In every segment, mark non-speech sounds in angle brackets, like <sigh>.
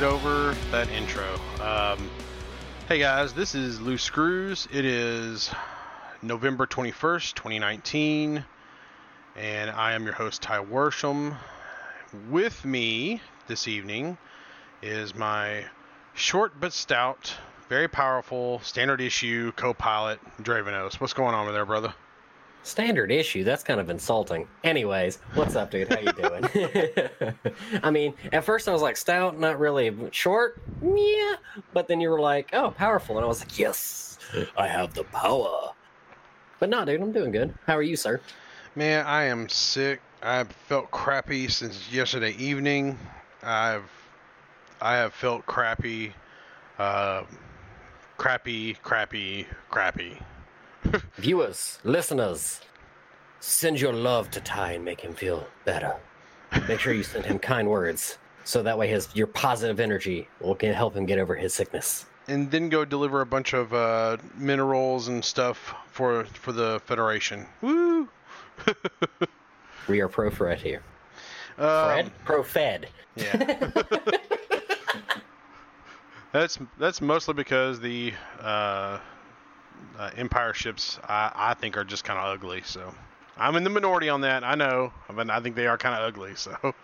get over that intro. Um, hey guys, this is Loose Screws. It is November 21st, 2019, and I am your host, Ty Worsham. With me this evening is my short but stout, very powerful, standard issue co pilot, Dravenos. What's going on with there, brother? Standard issue. That's kind of insulting. Anyways, what's up, dude? How you doing? <laughs> I mean, at first I was like stout, not really short. Yeah, but then you were like, oh, powerful, and I was like, yes, I have the power. But no, dude, I'm doing good. How are you, sir? Man, I am sick. I've felt crappy since yesterday evening. I've I have felt crappy, uh, crappy, crappy, crappy. <laughs> Viewers, listeners, send your love to Ty and make him feel better. Make sure you send him kind words, so that way his your positive energy will can help him get over his sickness. And then go deliver a bunch of uh, minerals and stuff for for the Federation. Woo! <laughs> we are pro Fred here. Um, Fred? Pro Fed. Yeah. <laughs> that's that's mostly because the uh, uh, Empire ships I, I think are just kind of ugly. So I'm in the minority on that. I know, but I think they are kind of ugly. So. <laughs>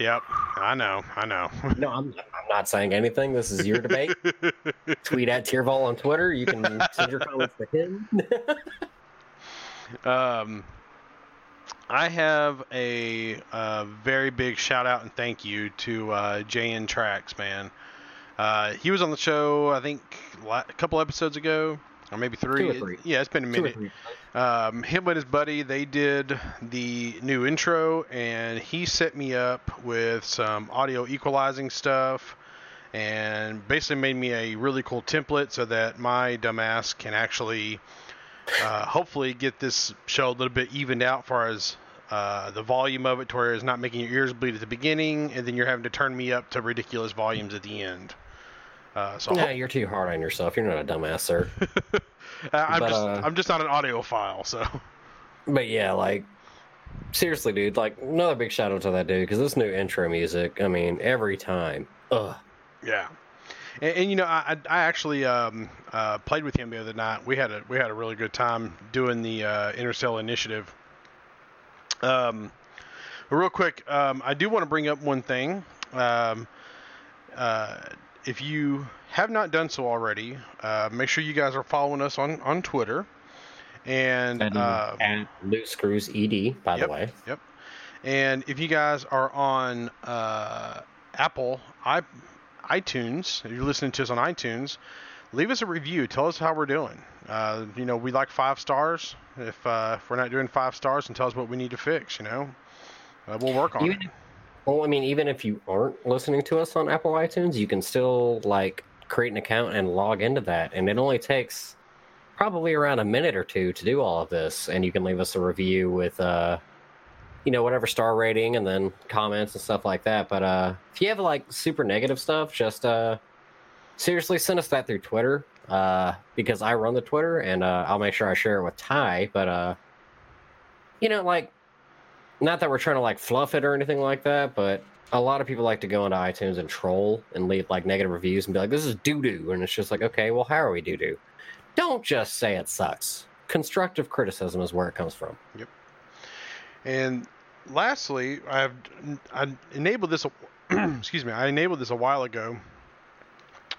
Yep, I know, I know. No, I'm, I'm not saying anything. This is your debate. <laughs> Tweet at Tiervol on Twitter. You can send your comments to him. <laughs> um, I have a, a, very big shout out and thank you to uh, JN Tracks, man. Uh, he was on the show, I think, a couple episodes ago, or maybe three. Or three. Yeah, it's been a minute. Um, him and his buddy, they did the new intro, and he set me up with some audio equalizing stuff, and basically made me a really cool template so that my dumbass can actually, uh, hopefully, get this show a little bit evened out far as uh, the volume of it, to where it's not making your ears bleed at the beginning, and then you're having to turn me up to ridiculous volumes at the end. Uh, so yeah, you're too hard on yourself. You're not a dumbass, sir. <laughs> I'm but, just uh, I'm just not an audiophile, so. <laughs> But yeah, like seriously, dude. Like another big shout out to that dude because this new intro music. I mean, every time. Ugh. Yeah. And, and you know, I, I actually um, uh, played with him the other night. We had a we had a really good time doing the uh, Interstellar Initiative. Um, real quick, um, I do want to bring up one thing. Um, uh, if you have not done so already, uh, make sure you guys are following us on, on Twitter. And, and, uh, and Loose Screws ED, by yep, the way. Yep. And if you guys are on uh, Apple I, iTunes, if you're listening to us on iTunes, leave us a review. Tell us how we're doing. Uh, you know, we like five stars. If, uh, if we're not doing five stars, and tell us what we need to fix. You know, uh, we'll work on Even it. Well, I mean, even if you aren't listening to us on Apple iTunes, you can still like create an account and log into that, and it only takes probably around a minute or two to do all of this, and you can leave us a review with uh, you know, whatever star rating and then comments and stuff like that. But uh, if you have like super negative stuff, just uh, seriously send us that through Twitter uh, because I run the Twitter and uh, I'll make sure I share it with Ty. But uh, you know, like not that we're trying to like fluff it or anything like that, but a lot of people like to go into iTunes and troll and leave like negative reviews and be like, "This is doo doo," and it's just like, okay, well, how are we doo doo? Don't just say it sucks. Constructive criticism is where it comes from. Yep. And lastly, I've I enabled this. <clears throat> excuse me, I enabled this a while ago,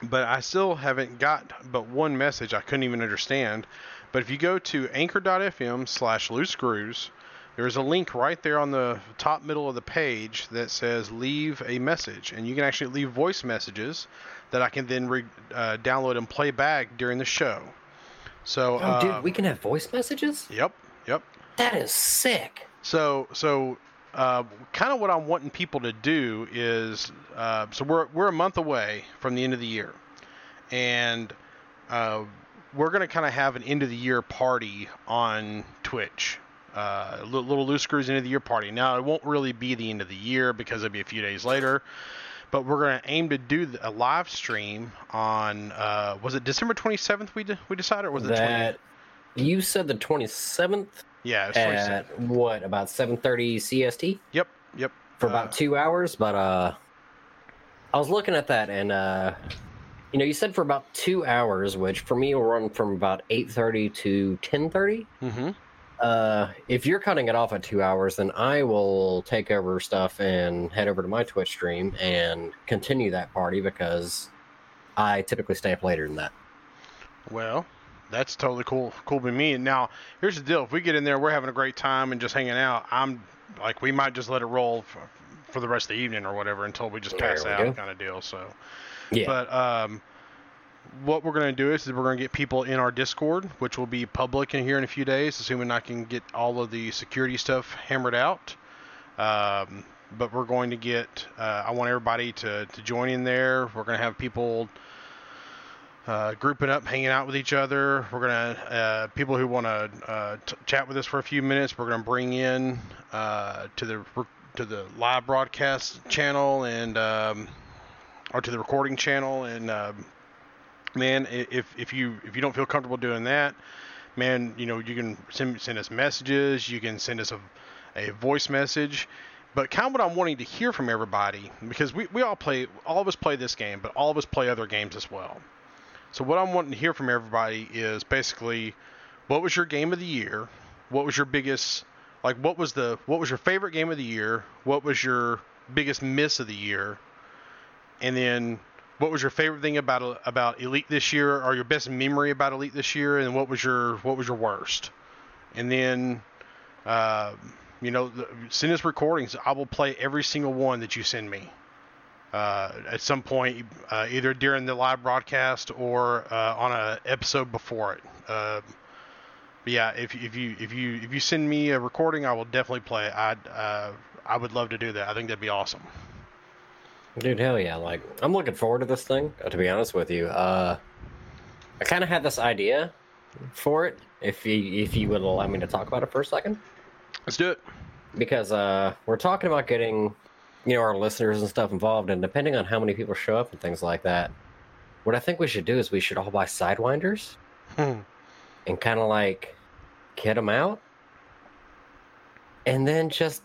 but I still haven't got but one message I couldn't even understand. But if you go to anchor.fm slash loose screws, there's a link right there on the top middle of the page that says leave a message. And you can actually leave voice messages that I can then re- uh, download and play back during the show. So, oh, uh, dude, we can have voice messages? Yep, yep. That is sick. So, so uh, kind of what I'm wanting people to do is, uh, so we're we're a month away from the end of the year, and uh, we're gonna kind of have an end of the year party on Twitch. Uh, little, loose screws end of the year party. Now it won't really be the end of the year because it'll be a few days later, but we're gonna aim to do a live stream on uh, was it December 27th we de- we decided or was it that 20th? you said the 27th Yeah, at 27th. what about 7:30 CST Yep, yep. for Uh, about two hours, but uh, I was looking at that, and uh, you know, you said for about two hours, which for me will run from about eight thirty to ten thirty. Mm-hmm. Uh, if you're cutting it off at two hours, then I will take over stuff and head over to my Twitch stream and continue that party because I typically stay up later than that. Well, that's totally cool. Cool with me. And now, here's the deal: if we get in there, we're having a great time and just hanging out. I'm like, we might just let it roll for, for the rest of the evening or whatever until we just pass out, go. kind of deal. So, Yeah. but um, what we're going to do is, is we're going to get people in our Discord, which will be public in here in a few days, assuming I can get all of the security stuff hammered out. Um, but we're going to get. Uh, I want everybody to to join in there. We're going to have people uh, grouping up, hanging out with each other. We're gonna uh, people who want to uh, t- chat with us for a few minutes. We're gonna bring in uh, to the to the live broadcast channel and um, or to the recording channel. And um, man, if if you if you don't feel comfortable doing that, man, you know you can send send us messages. You can send us a a voice message. But kind of what I'm wanting to hear from everybody, because we, we all play, all of us play this game, but all of us play other games as well. So what I'm wanting to hear from everybody is basically, what was your game of the year? What was your biggest, like, what was the, what was your favorite game of the year? What was your biggest miss of the year? And then, what was your favorite thing about about Elite this year, or your best memory about Elite this year? And what was your what was your worst? And then, uh, you know, send us recordings. I will play every single one that you send me uh, at some point, uh, either during the live broadcast or uh, on an episode before it. Uh, but yeah, if, if you if you if you send me a recording, I will definitely play. I uh, I would love to do that. I think that'd be awesome. Dude, hell yeah! Like, I'm looking forward to this thing. To be honest with you, uh, I kind of had this idea for it. If you if you would allow me to talk about it for a second, Let's do it. because uh, we're talking about getting, you know, our listeners and stuff involved, and depending on how many people show up and things like that, what I think we should do is we should all buy sidewinders Hmm. and kind of like get them out, and then just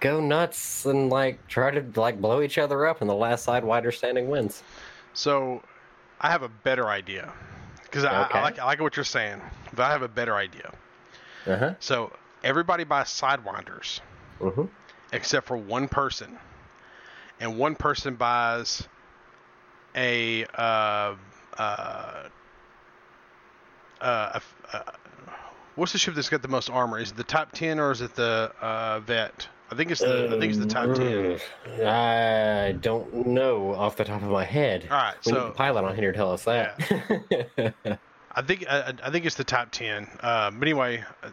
go nuts and like try to like blow each other up, and the last sidewinder standing wins. So, I have a better idea because I, Okay. I like I like what you're saying, but I have a better idea. Uh huh. So everybody buys sidewinders Mm-hmm. except for one person, and one person buys a uh, uh, uh, uh, what's the ship that's got the most armor? Is it the top 10 or is it the uh, Vet? I think it's the I think it's the Type 10. I don't know off the top of my head. All right, We need so the pilot on here to tell us that. <laughs> I think I, I think it's the top 10. Uh, but anyway, uh,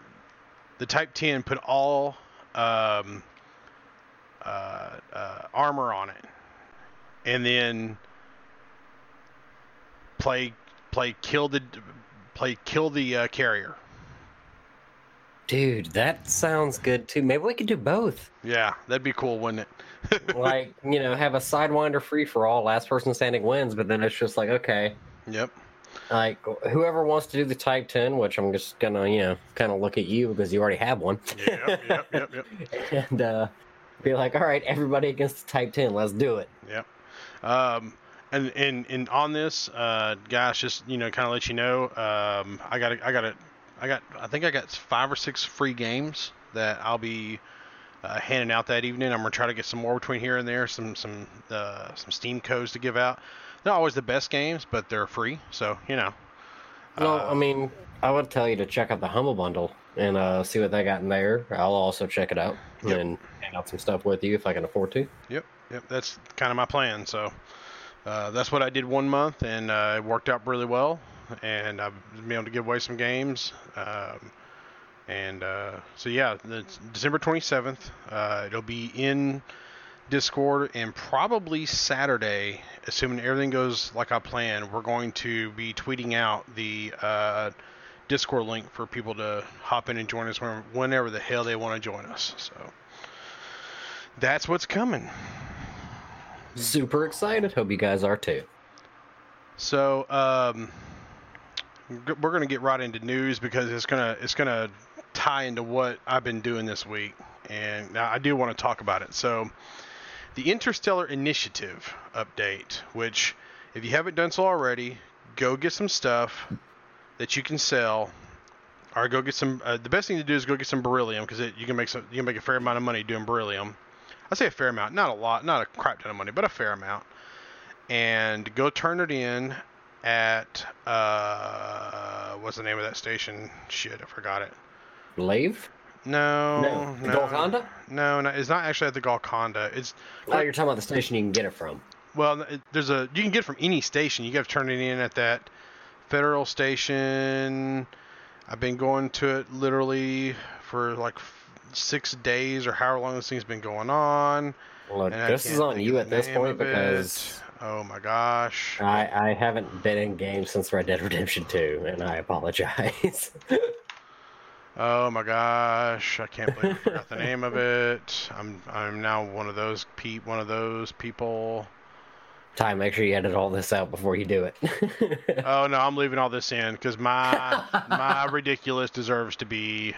the Type 10 put all um, uh, uh, armor on it, and then play play kill the play kill the uh, carrier. Dude, that sounds good too. Maybe we could do both. Yeah, that'd be cool, wouldn't it? <laughs> like, you know, have a sidewinder free for all, last person standing wins, but then it's just like, okay, Yep. like whoever wants to do the Type 10, which I'm just gonna, you know, kind of look at you because you already have one. Yep. Yep. Yep. Yep. <laughs> and uh, be like, all right, everybody against the Type 10, let's do it. Yep. Um, and and and on this, uh, guys, just you know, kind of let you know, um, I got to, I got a, I got I think I got five or six free games that I'll be uh, handing out that evening. I'm gonna try to get some more between here and there, some some uh, some Steam codes to give out. They're not always the best games, but they're free, so you know. Well, Uh, I mean, I would tell you to check out the Humble Bundle and uh, see what they got in there. I'll also check it out Yep. and hand out some stuff with you if I can afford to. Yep, yep. That's kind of my plan. So uh, that's what I did one month, and uh, it worked out really well. And I've been able to give away some games. Um, and uh, so yeah, it's December 27th. Uh, it'll be in Discord, and probably Saturday, assuming everything goes like I plan. We're going to be tweeting out the uh, Discord link for people to hop in and join us whenever the hell they want to join us. So that's what's coming. Super excited. Hope you guys are too. So um, we're gonna get right into news because it's gonna it's gonna tie into what I've been doing this week, and I do want to talk about it. So the Interstellar Initiative update, which, if you haven't done so already, go get some stuff that you can sell, or go get some. Uh, the best thing to do is go get some beryllium because you can make some. You can make a fair amount of money doing beryllium. I say a fair amount, not a lot, not a crap ton of money, but a fair amount. And go turn it in at uh, what's the name of that station? Shit, I forgot it. Lave? No, No. The no, Golconda? No, no, it's not actually at the Golconda. It's Oh, you're talking about the station you can get it from. well, it, there's a you can get it from any station. You got to turn it in at that federal station. I've been going to it literally for like six days or however long this thing's been going on. Look, this is on you at this point because oh my gosh, I, I haven't been in game since Red Dead Redemption 2, and I apologize. <laughs> oh my gosh, I can't believe I forgot the name of <laughs> it. I'm I'm now one of those pe one of those people. Ty, make sure you edit all this out before you do it. <laughs> Oh no, I'm leaving all this in because my my ridiculous deserves to be.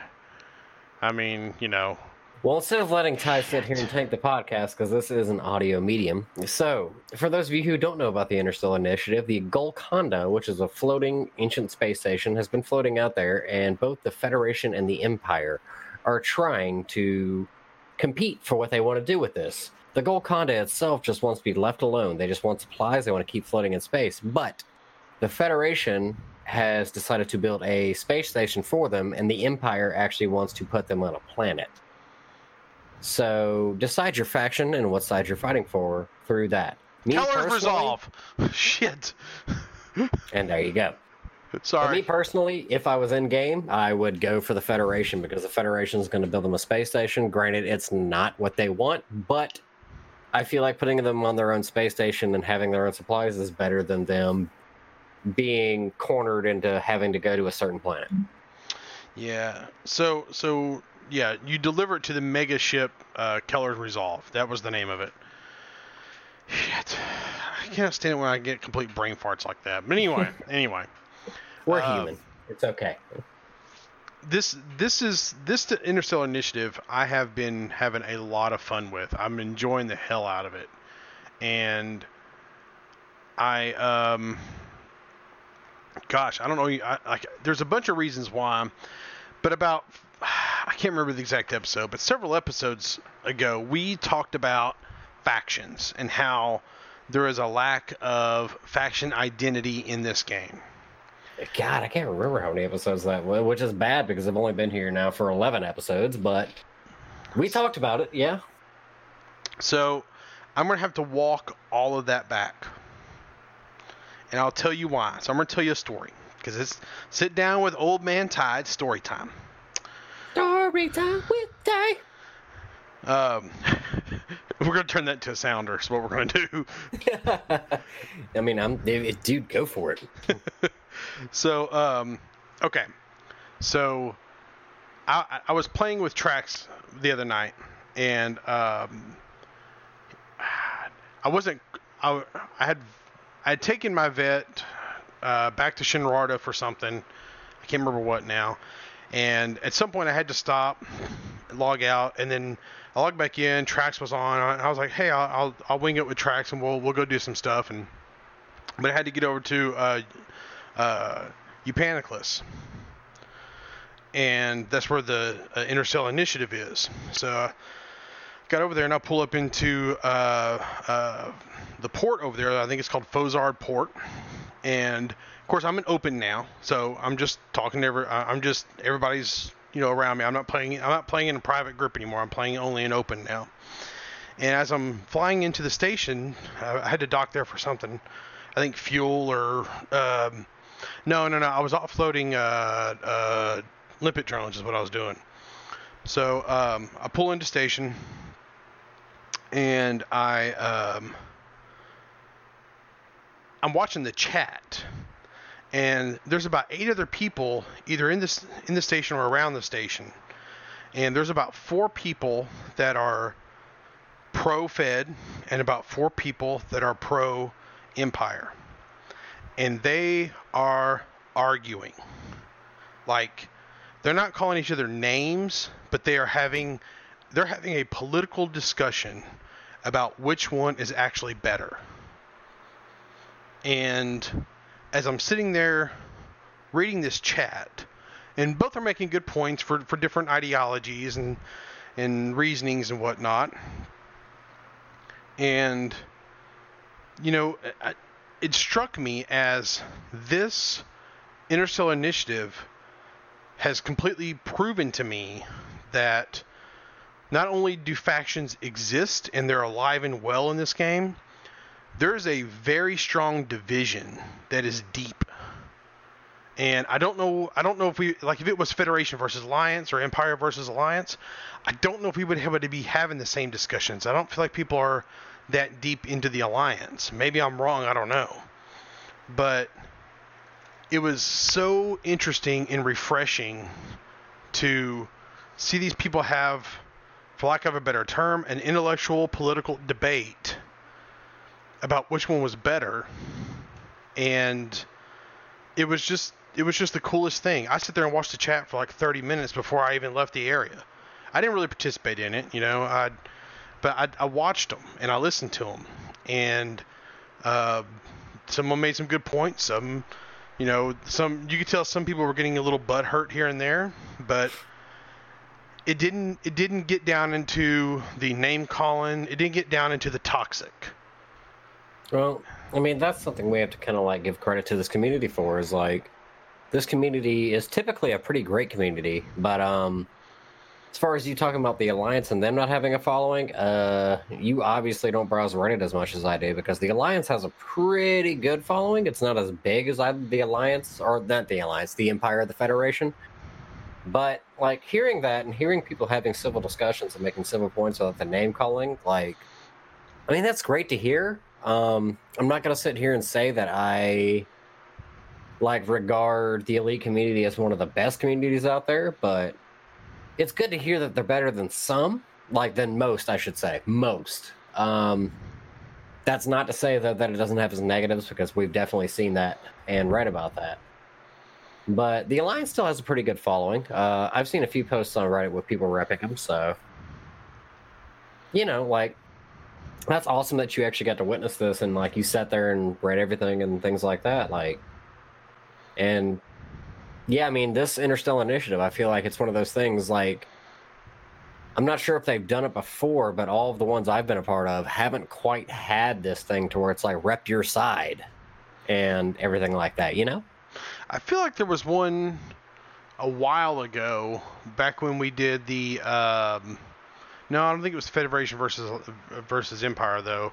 I mean, you know, well, instead of letting Ty sit here and tank the podcast, because this is an audio medium. So, for those of you who don't know about the Interstellar Initiative, the Golconda, which is a floating ancient space station, has been floating out there, and both the Federation and the Empire are trying to compete for what they want to do with this. The Golconda itself just wants to be left alone. They just want supplies. They want to keep floating in space. But the Federation has decided to build a space station for them, and the Empire actually wants to put them on a planet. So decide your faction and what side you're fighting for through that. Me personally- resolve. <laughs> Shit. And there you go. <laughs> For me personally, if I was in game, I would go for the Federation because the Federation is going to build them a space station. Granted, it's not what they want, but I feel like putting them on their own space station and having their own supplies is better than them being cornered into having to go to a certain planet. Yeah. So so yeah, you deliver it to the mega ship uh, Keller's Resolve. That was the name of it. Shit. I can't stand it when I get complete brain farts like that. But anyway, <laughs> anyway. We're Um, human. It's okay. this this is this interstellar initiative i have been having a lot of fun with i'm enjoying the hell out of it and i um gosh i don't know I, I, there's a bunch of reasons why but about can't remember the exact episode but several episodes ago we talked about factions and how there is a lack of faction identity in this game God, I can't remember how many episodes that was, which is bad because I've only been here now for 11 episodes, but we talked about it, yeah. So I'm going to have to walk all of that back. And I'll tell you why. So I'm going to tell you a story. Because it's sit down with old man Tide story time. Story time with Ty. Um, <laughs> we're going to turn that to a sounder. Is what we're going to do. <laughs> I mean, I'm dude, go for it. <laughs> So, um, okay. So I, I was playing with tracks the other night, and um, I wasn't. I, I had I had taken my vet uh, back to Shinrarta for something. I can't remember what now. And at some point, I had to stop, log out, and then I logged back in. Trax was on. I was like, "Hey, I'll I'll, I'll wing it with Trax, and we'll we'll go do some stuff." And but I had to get over to uh, uh, Upaniclus. And that's where the uh, Interstellar Initiative is. So uh, got over there and I pull up into uh, uh, the port over there. I think it's called Fozard Port. And of course, I'm in open now, so I'm just talking to every. I'm just everybody's you know around me. I'm not playing. I'm not playing in a private group anymore. I'm playing only in open now. And as I'm flying into the station, I I had to dock there for something. I think fuel or um, no, no, no. I was offloading uh, uh, limpet drones is what I was doing. So um, I pull into station, and I um, I'm watching the chat, and there's about eight other people either in this in the station or around the station, and there's about four people that are pro Fed and about four people that are pro Empire, and they are arguing. Like they're not calling each other names, but they are having they're having a political discussion about which one is actually better. And as I'm sitting there reading this chat, and both are making good points for, for different ideologies and and reasonings and whatnot. And you know, it struck me as this Interstellar Initiative has completely proven to me that not only do factions exist and they're alive and well in this game, there's a very strong division that is mm. deep. And I don't know I don't know if we like if it was Federation versus Alliance or Empire versus Alliance, I don't know if we would have to be having the same discussions. I don't feel like people are that deep into the alliance. Maybe I'm wrong, I don't know. But it was so interesting and refreshing to see these people have for lack of a better term, an intellectual political debate about which one was better. And it was just it was just the coolest thing. I sit there and watched the chat for like 30 minutes before I even left the area. I didn't really participate in it, you know. I but I, I watched them and I listened to them, and uh, someone made some good points. Some, you know, some you could tell some people were getting a little butt hurt here and there, but it didn't it didn't get down into the name calling. It didn't get down into the toxic. Well, I mean that's something we have to kind of like give credit to this community for. Is like this community is typically a pretty great community, but um, as far as you talking about the alliance and them not having a following, uh, you obviously don't browse Reddit as much as I do because the alliance has a pretty good following. It's not as big as either the alliance or not the alliance, the Empire, of the Federation. But like hearing that and hearing people having civil discussions and making civil points about the name calling, like, I mean, that's great to hear. Um, I'm not going to sit here and say that I like regard the elite community as one of the best communities out there, but it's good to hear that they're better than some, like than most, I should say, most. Um, that's not to say that, that it doesn't have its negatives because we've definitely seen that and read about that. But the Alliance still has a pretty good following. Uh, I've seen a few posts on Reddit with people repping them, so you know, like that's awesome that you actually got to witness this and like you sat there and read everything and things like that. Like, and yeah, I mean, this Interstellar Initiative, I feel like it's one of those things like I'm not sure if they've done it before, but all of the ones I've been a part of haven't quite had this thing to where it's like rep your side and everything like that, you know? I feel like there was one a while ago, back when we did the. Um, no, I don't think it was Federation versus versus Empire though.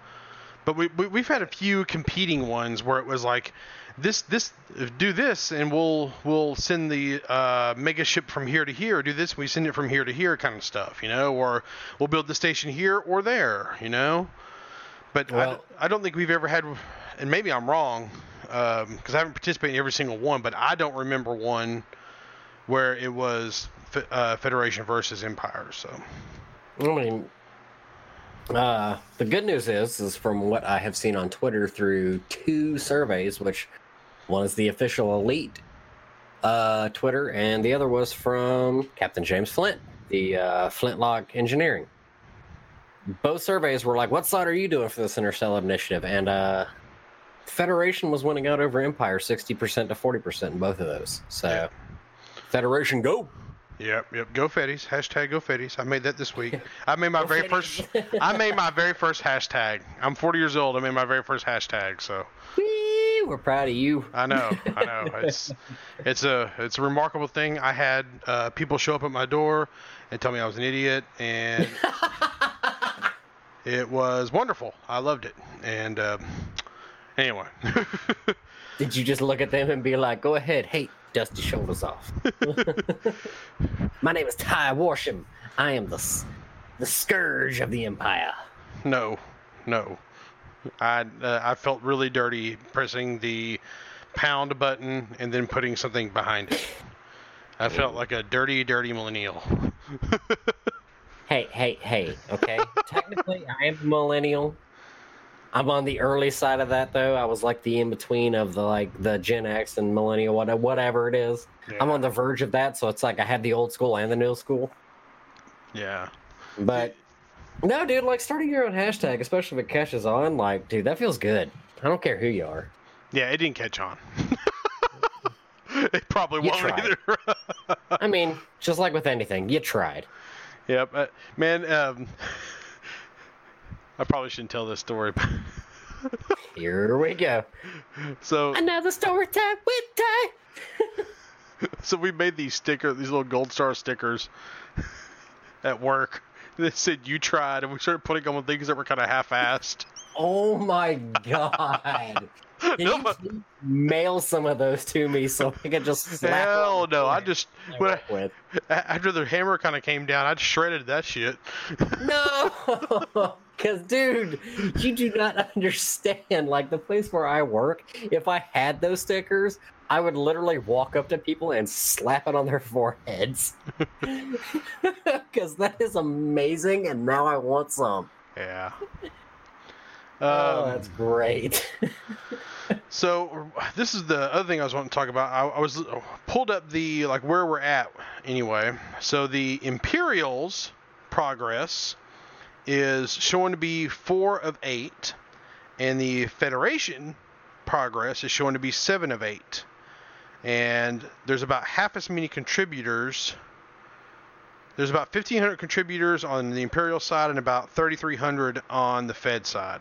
But we, we have had a few competing ones where it was like this this do this and we'll we'll send the uh, mega ship from here to here. Do this, and we send it from here to here, kind of stuff, you know. Or we'll build the station here or there, you know. But well, I, I don't think we've ever had, and maybe I'm wrong because um, I haven't participated in every single one, but I don't remember one where it was uh, Federation versus Empire. So, I mean, uh, the good news is, is from what I have seen on Twitter through two surveys, which one is the official Elite uh, Twitter, and the other was from Captain James Flint, the uh, Flintlock Engineering. Both surveys were like, "What side are you doing for this Interstellar Initiative?" And uh, Federation was winning out over Empire 60% to 40% in both of those. So. Federation, go. Yep, yep. Go Fetties. Hashtag Go Fetties. I made that this week. <laughs> I made my go very Fetties. first. I made my very first hashtag. I'm 40 years old. I made my very first hashtag. So. Whee, we're proud of you. I know. I know. <laughs> It's it's a it's a remarkable thing. I had uh, people show up at my door and tell me I was an idiot, and <laughs> it was wonderful. I loved it, and. Uh, Anyway. Did you just look at them and be like, go ahead, hey, dust your shoulders off? <laughs> My name is Ty Warsham. I am the, the scourge of the Empire. No, no. I, uh, I felt really dirty pressing the pound button and then putting something behind it. I felt like a dirty, dirty millennial. <laughs> hey, hey, hey, okay? <laughs> Technically, I am a millennial, I'm on the early side of that though. I was like the in between of the like the Gen X and millennial whatever whatever it is. Yeah. I'm on the verge of that, so it's like I had the old school and the new school. Yeah. But No, dude, like starting your own hashtag, especially if it catches on, like, dude, that feels good. I don't care who you are. Yeah, it didn't catch on. <laughs> it probably You won't tried. either. <laughs> I mean, just like with anything, you tried. yep, uh, man. Um, I probably shouldn't tell this story. but- <laughs> Here we go. so, Another story time with Ty. <laughs> so we made these stickers, these little gold star stickers, <laughs> at work. They said you tried, and we started putting them on things that were kind of half-assed. Oh my god. <laughs> Can No, you mail some of those to me so I can just slap Hell no! I just when I, after the hammer kind of came down, I just shredded that shit. <laughs> No, <laughs> because dude, you do not understand. Like the place where I work, if I had those stickers, I would literally walk up to people and slap it on their foreheads. Because that is amazing, and now I want some. Yeah. Oh, Um, that's great. <laughs> So this is the other thing I was wanting to talk about. I, I was pulled up the like where we're at anyway. So the Imperials progress is showing to be four of eight, and the Federation progress is showing to be seven of eight. And there's about half as many contributors. There's about 1,500 contributors on the Imperial side and about 3,300 on the Fed side.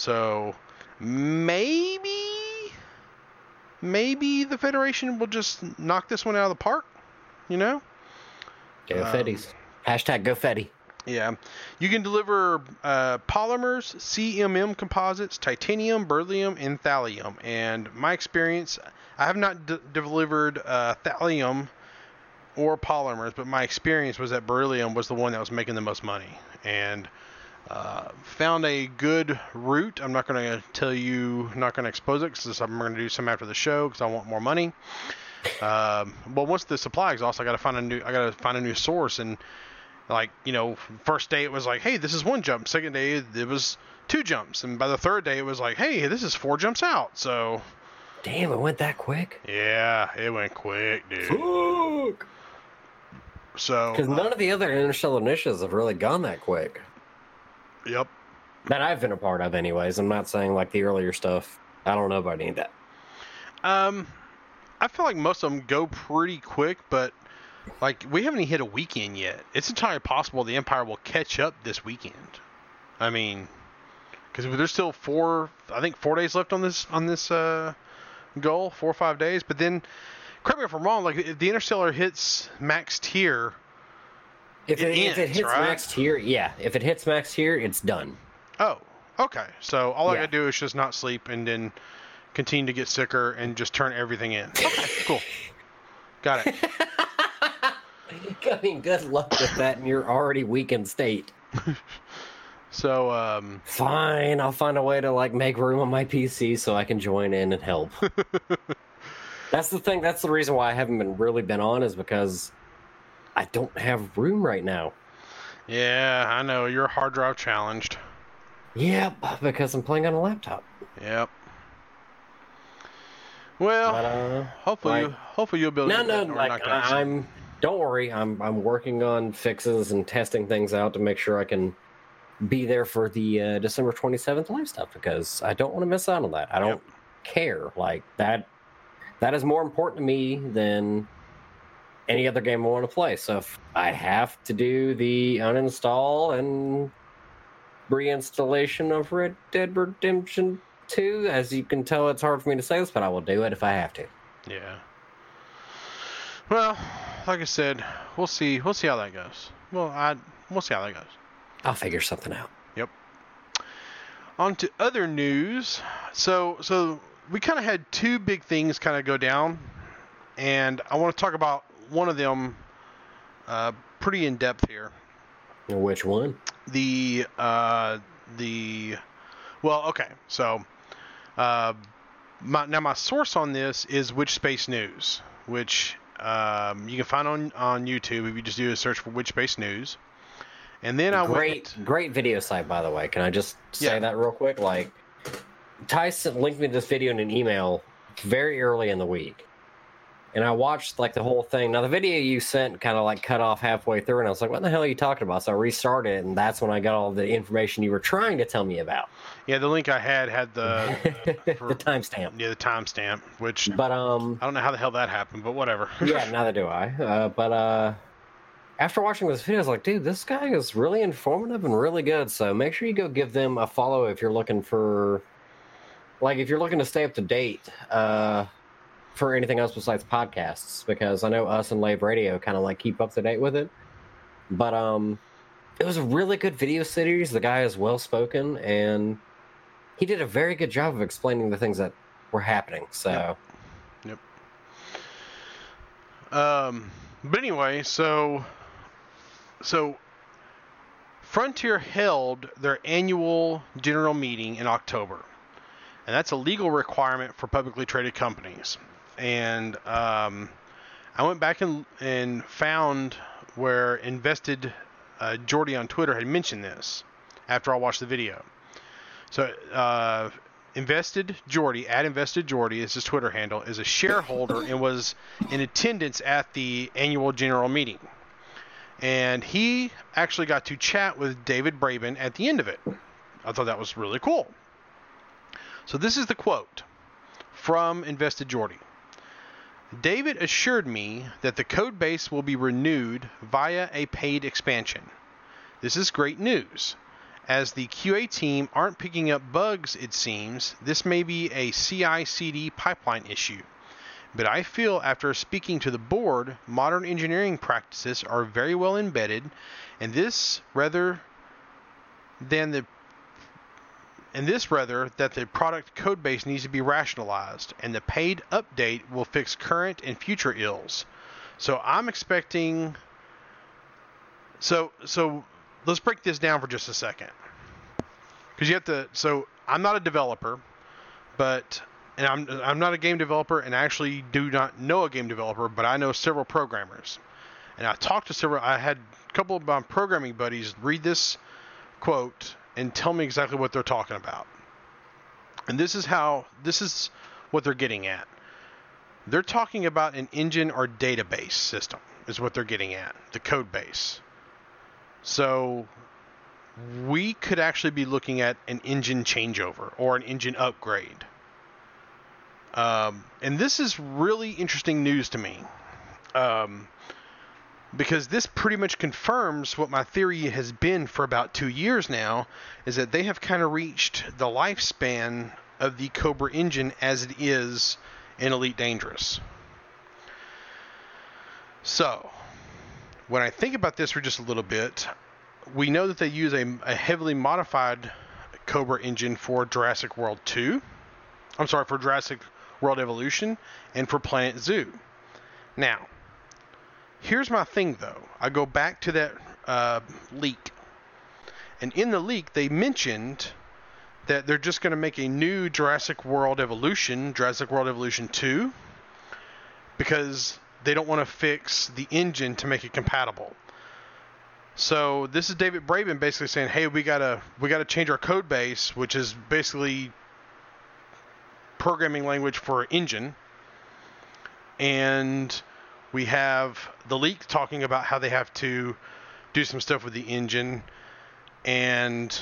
So maybe maybe the federation will just knock this one out of the park you know Go Um, Fetties. Hashtag Go Fetty. yeah you can deliver uh, polymers cmm composites titanium beryllium and thallium and my experience i have not d- delivered uh, thallium or polymers but my experience was that beryllium was the one that was making the most money and uh, found a good route. I'm not going to tell you, not going to expose it because I'm going to do some after the show because I want more money. Um, well, once the supply exhausts, I got to find a new, I got to find a new source. And like, you know, first day it was like, hey, this is one jump. Second day it was two jumps, and by the third day it was like, hey, this is four jumps out. So Damn, it went that quick. yeah, it went quick, dude. Fuck. So Because uh, none of the other interstellar initiatives have really gone that quick. Yep. That I've been a part of, anyways. I'm not saying like the earlier stuff. I don't know about any of that. Um, I feel like most of them go pretty quick, but like we haven't even hit a weekend yet. It's entirely possible the Empire will catch up this weekend. I mean, because there's still four, I think four days left on this on this uh, goal, four or five days. But then, correct me if I'm wrong. Like if the Interstellar hits max tier, If It it, if it hits right? max tier, yeah. If it hits max tier, it's done. oh, okay. So all I gotta do is just not sleep and then continue to get sicker and just turn everything in. Okay, cool. Got it. <laughs> I mean, good luck with that in your already weakened state. <laughs> So um. Fine, I'll find a way to like make room on my PC so I can join in and help. <laughs> that's the thing. That's the reason why I haven't been really been on is because I don't have room right now. Yeah, I know you're hard drive challenged. Yep, because I'm playing on a laptop. Yep. Well, But, uh, hopefully, you, like- hopefully you'll be able no, do no, like I'm. Don't worry, I'm I'm working on fixes and testing things out to make sure I can be there for the uh, December 27th live stuff because I don't want to miss out on that. I don't care like that. That is more important to me than any other game I want to play. So if I have to do the uninstall and reinstallation of Red Dead Redemption 2, as you can tell, it's hard for me to say this, but I will do it if I have to. Yeah. Well, like I said, we'll see. We'll see how that goes. Well, I we'll see how that goes. I'll figure something out. Yep. On to other news. So, so we kind of had two big things kind of go down, and I want to talk about one of them uh, pretty in depth here. Which one? the uh the well okay so uh my, now my source on this is which space news which um, you can find on on youtube if you just do a search for which space news and then i great, went great video site, by the way. Can I just say Yeah. that real quick? Like, Tyson linked me this video in an email very early in the week, and I watched like the whole thing. Now the video you sent kind of like cut off halfway through, and I was like, "What the hell are you talking about?" So I restarted, it, and that's when I got all the information you were trying to tell me about. Yeah, the link I had had the <laughs> the timestamp. Yeah, the timestamp, which but um, I don't know how the hell that happened, but whatever. <laughs> yeah, neither do I. Uh, but uh, after watching this video, I was like, dude, this guy is really informative and really good. So make sure you go give them a follow if you're looking for, like, if you're looking to stay up to date. Uh, for anything else besides podcasts because I know us and Lave Radio kind of like keep up to date with it. But um, it was a really good video series. The guy is well spoken and he did a very good job of explaining the things that were happening. So, yep. yep. Um, but anyway, so so Frontier held their annual general meeting in October, and that's a legal requirement for publicly traded companies and um, I went back and, and found where invested uh, Jordy on Twitter had mentioned this after I watched the video. So, uh, invested Jordy at invested Jordy is his Twitter handle is a shareholder and was in attendance at the annual general meeting. And he actually got to chat with David Braben at the end of it. I thought that was really cool. So this is the quote from Invested Jordy. David assured me that the code base will be renewed via a paid expansion. This is great news. As the QA team aren't picking up bugs, it seems, this may be a CI CD pipeline issue. But I feel after speaking to the board, modern engineering practices are very well embedded, and this rather than the and this rather that the product code base needs to be rationalized and the paid update will fix current and future ills. So I'm expecting so so let's break this down for just a second. Cuz you have to so I'm not a developer, but and I'm I'm not a game developer and actually do not know a game developer, but I know several programmers. And I talked to several I had a couple of my programming buddies read this quote and tell me exactly what they're talking about. And this is how this is what they're getting at. They're talking about an engine or database system is what they're getting at, the code base. So we could actually be looking at an engine changeover or an engine upgrade. Um, and this is really interesting news to me. Um, because this pretty much confirms what my theory has been for about two years now is that they have kind of reached the lifespan of the Cobra engine as it is in Elite Dangerous. So, when I think about this for just a little bit, we know that they use a, a heavily modified Cobra engine for Jurassic World 2. I'm sorry, for Jurassic World Evolution and for Planet Zoo. Now, Here's my thing, though. I go back to that uh, leak. And in the leak, they mentioned that they're just going to make a new Jurassic World Evolution, Jurassic World Evolution 2, because they don't want to fix the engine to make it compatible. So this is David Braben basically saying, "Hey, we gotta we gotta change our code base, which is basically programming language for engine, and we have the leak talking about how they have to do some stuff with the engine. And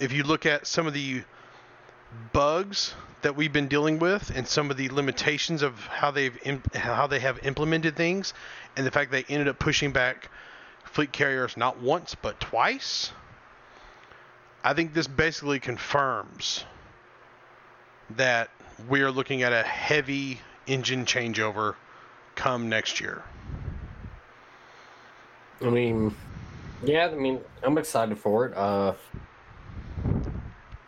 if you look at some of the bugs that we've been dealing with and some of the limitations of how they've imp- how they have implemented things and the fact they ended up pushing back fleet carriers not once but twice I think this basically confirms that we are looking at a heavy engine changeover come next year? I mean, yeah, I mean, I'm excited for it. Uh,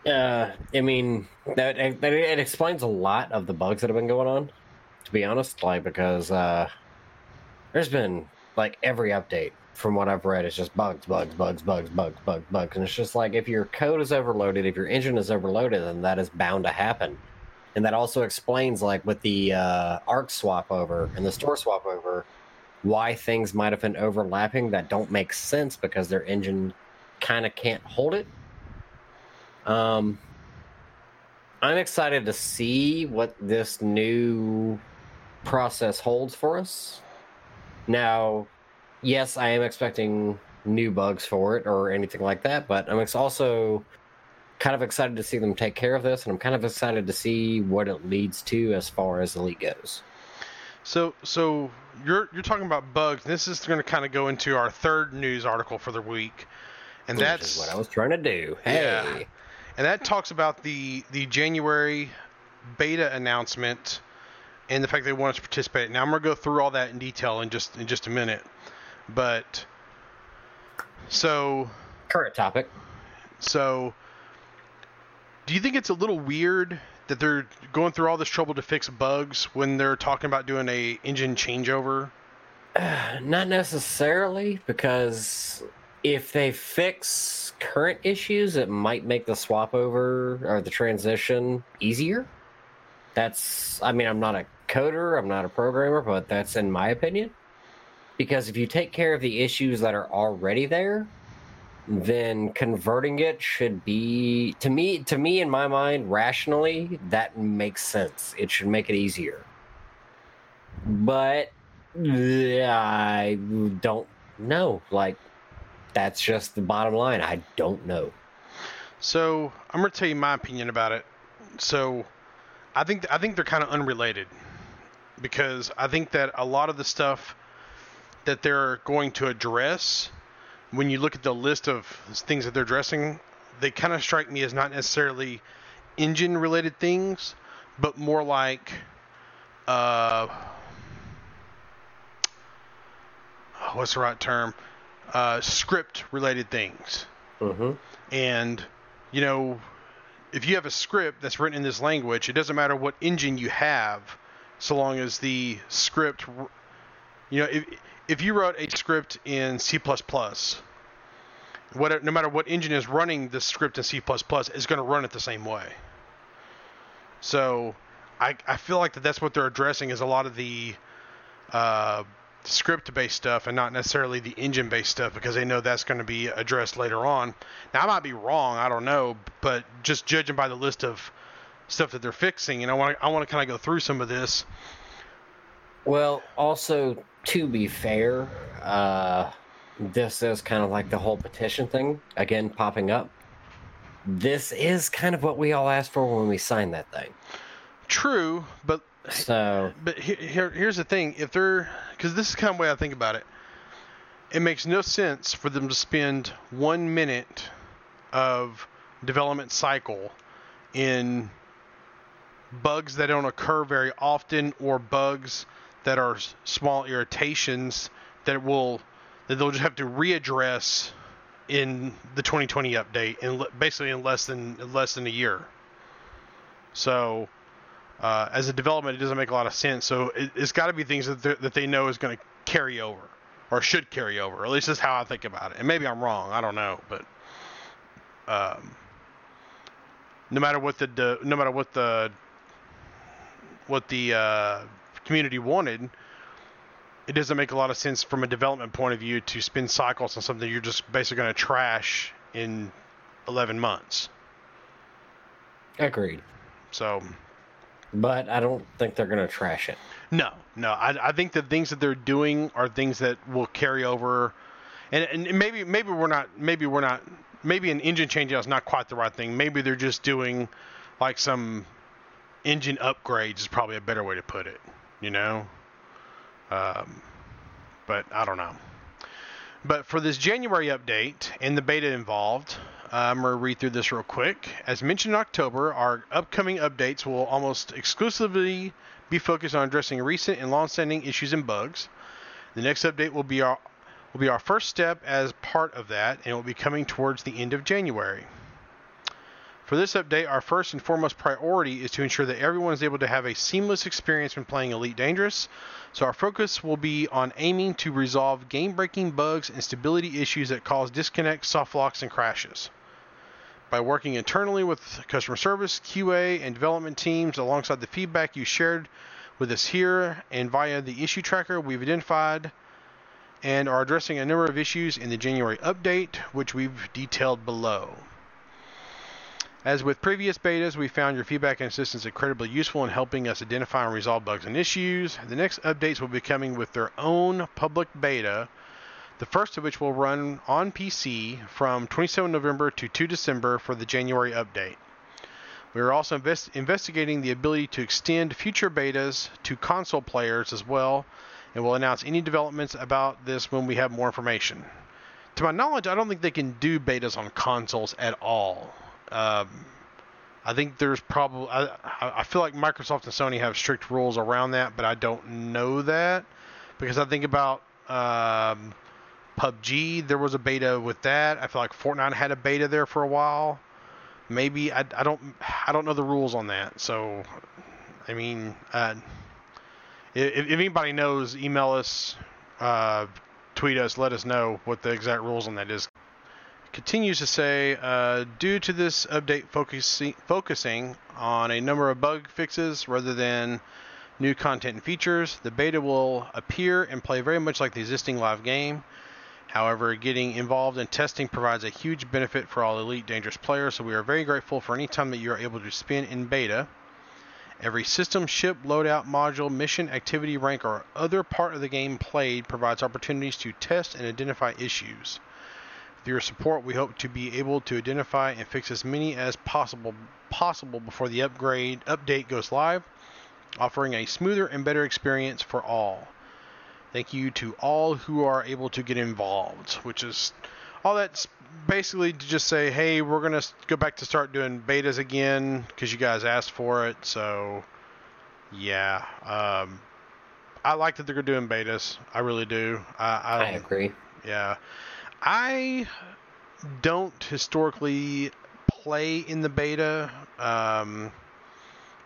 uh, I mean, that, that it explains a lot of the bugs that have been going on. To be honest, like because uh, there's been like every update from what I've read, it's just bugs, bugs, bugs, bugs, bugs, bugs, bugs, and it's just like if your code is overloaded, if your engine is overloaded, then that is bound to happen and that also explains like with the uh, arc swap over and the store swap over why things might have been overlapping that don't make sense because their engine kind of can't hold it um i'm excited to see what this new process holds for us. Now, yes, I am expecting new bugs for it or anything like that, but I'm also kind of excited to see them take care of this, and I'm kind of excited to see what it leads to as far as the league goes. So, so you're you're talking about bugs. This is going to kind of go into our third news article for the week, and Which that's what I was trying to do. Hey, Yeah. and that talks about the the January beta announcement and the fact they want us to participate. Now I'm going to go through all that in detail in just in just a minute, but so current topic. so do you think it's a little weird that they're going through all this trouble to fix bugs when they're talking about doing a engine changeover? <sighs> Not necessarily, because if they fix current issues, it might make the swap over or the transition easier. That's, I mean, I'm not a coder, I'm not a programmer, but that's in my opinion. Because if you take care of the issues that are already there, then converting it should be to me to me in my mind rationally that makes sense it should make it easier but I don't know. Like, that's just the bottom line. I don't know. So I'm gonna tell you my opinion about it. So I think I think they're kind of unrelated because I think that a lot of the stuff that they're going to address, when you look at the list of things that they're addressing, they kind of strike me as not necessarily engine related things, but more like uh, what's the right term? Uh, script related things. Mm-hmm. And, you know, if you have a script that's written in this language, it doesn't matter what engine you have, so long as the script, you know, if, if you wrote a script in C++, what, no matter what engine is running the script in C++, is going to run it the same way. So I, I feel like that that's what they're addressing is a lot of the uh, script-based stuff and not necessarily the engine-based stuff because they know that's going to be addressed later on. Now I might be wrong, I don't know, but just judging by the list of stuff that they're fixing, and I want I want to kind of go through some of this. Well, also to be fair, uh, this is kind of like the whole petition thing again popping up. This is kind of what we all asked for when we signed that thing. True, but So but he- here here's the thing: if they're because this is kind of the way I think about it, it makes no sense for them to spend one minute of development cycle in bugs that don't occur very often or bugs that are small irritations that will that they'll just have to readdress in the 2020 update le- basically in less than less than a year. So uh, as a development, it doesn't make a lot of sense. So it, it's got to be things that, that they know is going to carry over or should carry over. At least that's how I think about it. And maybe I'm wrong. I don't know, but um, no matter what the no matter what the what the uh, community wanted, it doesn't make a lot of sense from a development point of view to spend cycles on something you're just basically going to trash in 11 months. agreed. So But I don't think they're gonna trash it. No, no. I, I think the things that they're doing are things that will carry over, and, and maybe maybe we're not maybe we're not maybe an engine changeout is not quite the right thing. Maybe they're just doing like some engine upgrades is probably a better way to put it. You know, um, but I don't know. But for this January update and the beta involved, I'm going to read through this real quick. As mentioned in October, our upcoming updates will almost exclusively be focused on addressing recent and long-standing issues and bugs. The next update will be our will be our first step as part of that, and it will be coming towards the end of January. For this update, our first and foremost priority is to ensure that everyone is able to have a seamless experience when playing Elite Dangerous. So our focus will be on aiming to resolve game-breaking bugs and stability issues that cause disconnects, soft locks, and crashes. By working internally with customer service, QA, and development teams alongside the feedback you shared with us here and via the issue tracker, we've identified and are addressing a number of issues in the January update, which we've detailed below. As with previous betas, we found your feedback and assistance incredibly useful in helping us identify and resolve bugs and issues. The next updates will be coming with their own public beta, the first of which will run on PC from 27 November to 2 December for the January update. We are also invest- investigating the ability to extend future betas to console players as well, and will announce any developments about this when we have more information. To my knowledge, I don't think they can do betas on consoles at all. Um, I think there's probably I, I feel like Microsoft and Sony have strict rules around that, but I don't know that because I think about um, PUBG. There was a beta with that. I feel like Fortnite had a beta there for a while. Maybe I, I don't I don't know the rules on that. So I mean, uh, if, if anybody knows, email us, uh, tweet us, let us know what the exact rules on that is continues to say, uh, due to this update focusing, focusing on a number of bug fixes rather than new content and features, the beta will appear and play very much like the existing live game. However, getting involved in testing provides a huge benefit for all Elite Dangerous players, so we are very grateful for any time that you are able to spend in beta. Every system, ship, loadout, module, mission, activity, rank, or other part of the game played provides opportunities to test and identify issues. With your support, we hope to be able to identify and fix as many as possible possible before the upgrade update goes live, offering a smoother and better experience for all. Thank you to all who are able to get involved, which is all that's basically to just say, hey, we're gonna go back to start doing betas again because you guys asked for it. So, yeah, um, I like that they're doing betas. I really do. I, I, I agree. Yeah. I don't historically play in the beta. Um,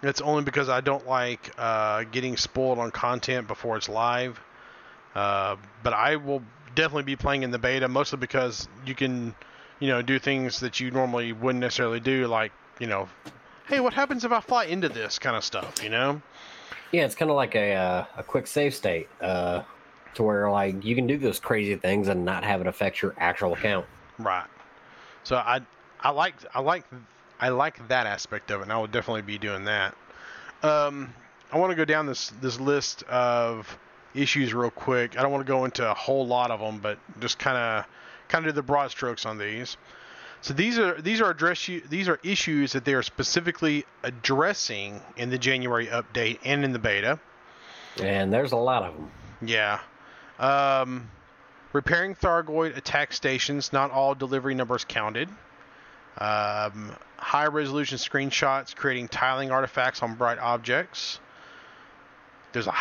it's only because I don't like uh, getting spoiled on content before it's live. Uh, but I will definitely be playing in the beta, mostly because you can, you know, do things that you normally wouldn't necessarily do, like, you know, hey, what happens if I fly into this kind of stuff, you know? Yeah, it's kind of like a uh, a quick save state. Uh, to where like you can do those crazy things and not have it affect your actual account. Right. So I I like I like I like that aspect of it, and I will definitely be doing that. Um, I want to go down this this list of issues real quick. I don't want to go into a whole lot of them, but just kind of kind of do the broad strokes on these. So these are these are address these are issues that they are specifically addressing in the January update and in the beta. And there's a lot of them. Yeah. Um, repairing Thargoid attack stations, not all delivery numbers counted. Um, high resolution screenshots creating tiling artifacts on bright objects. There's a.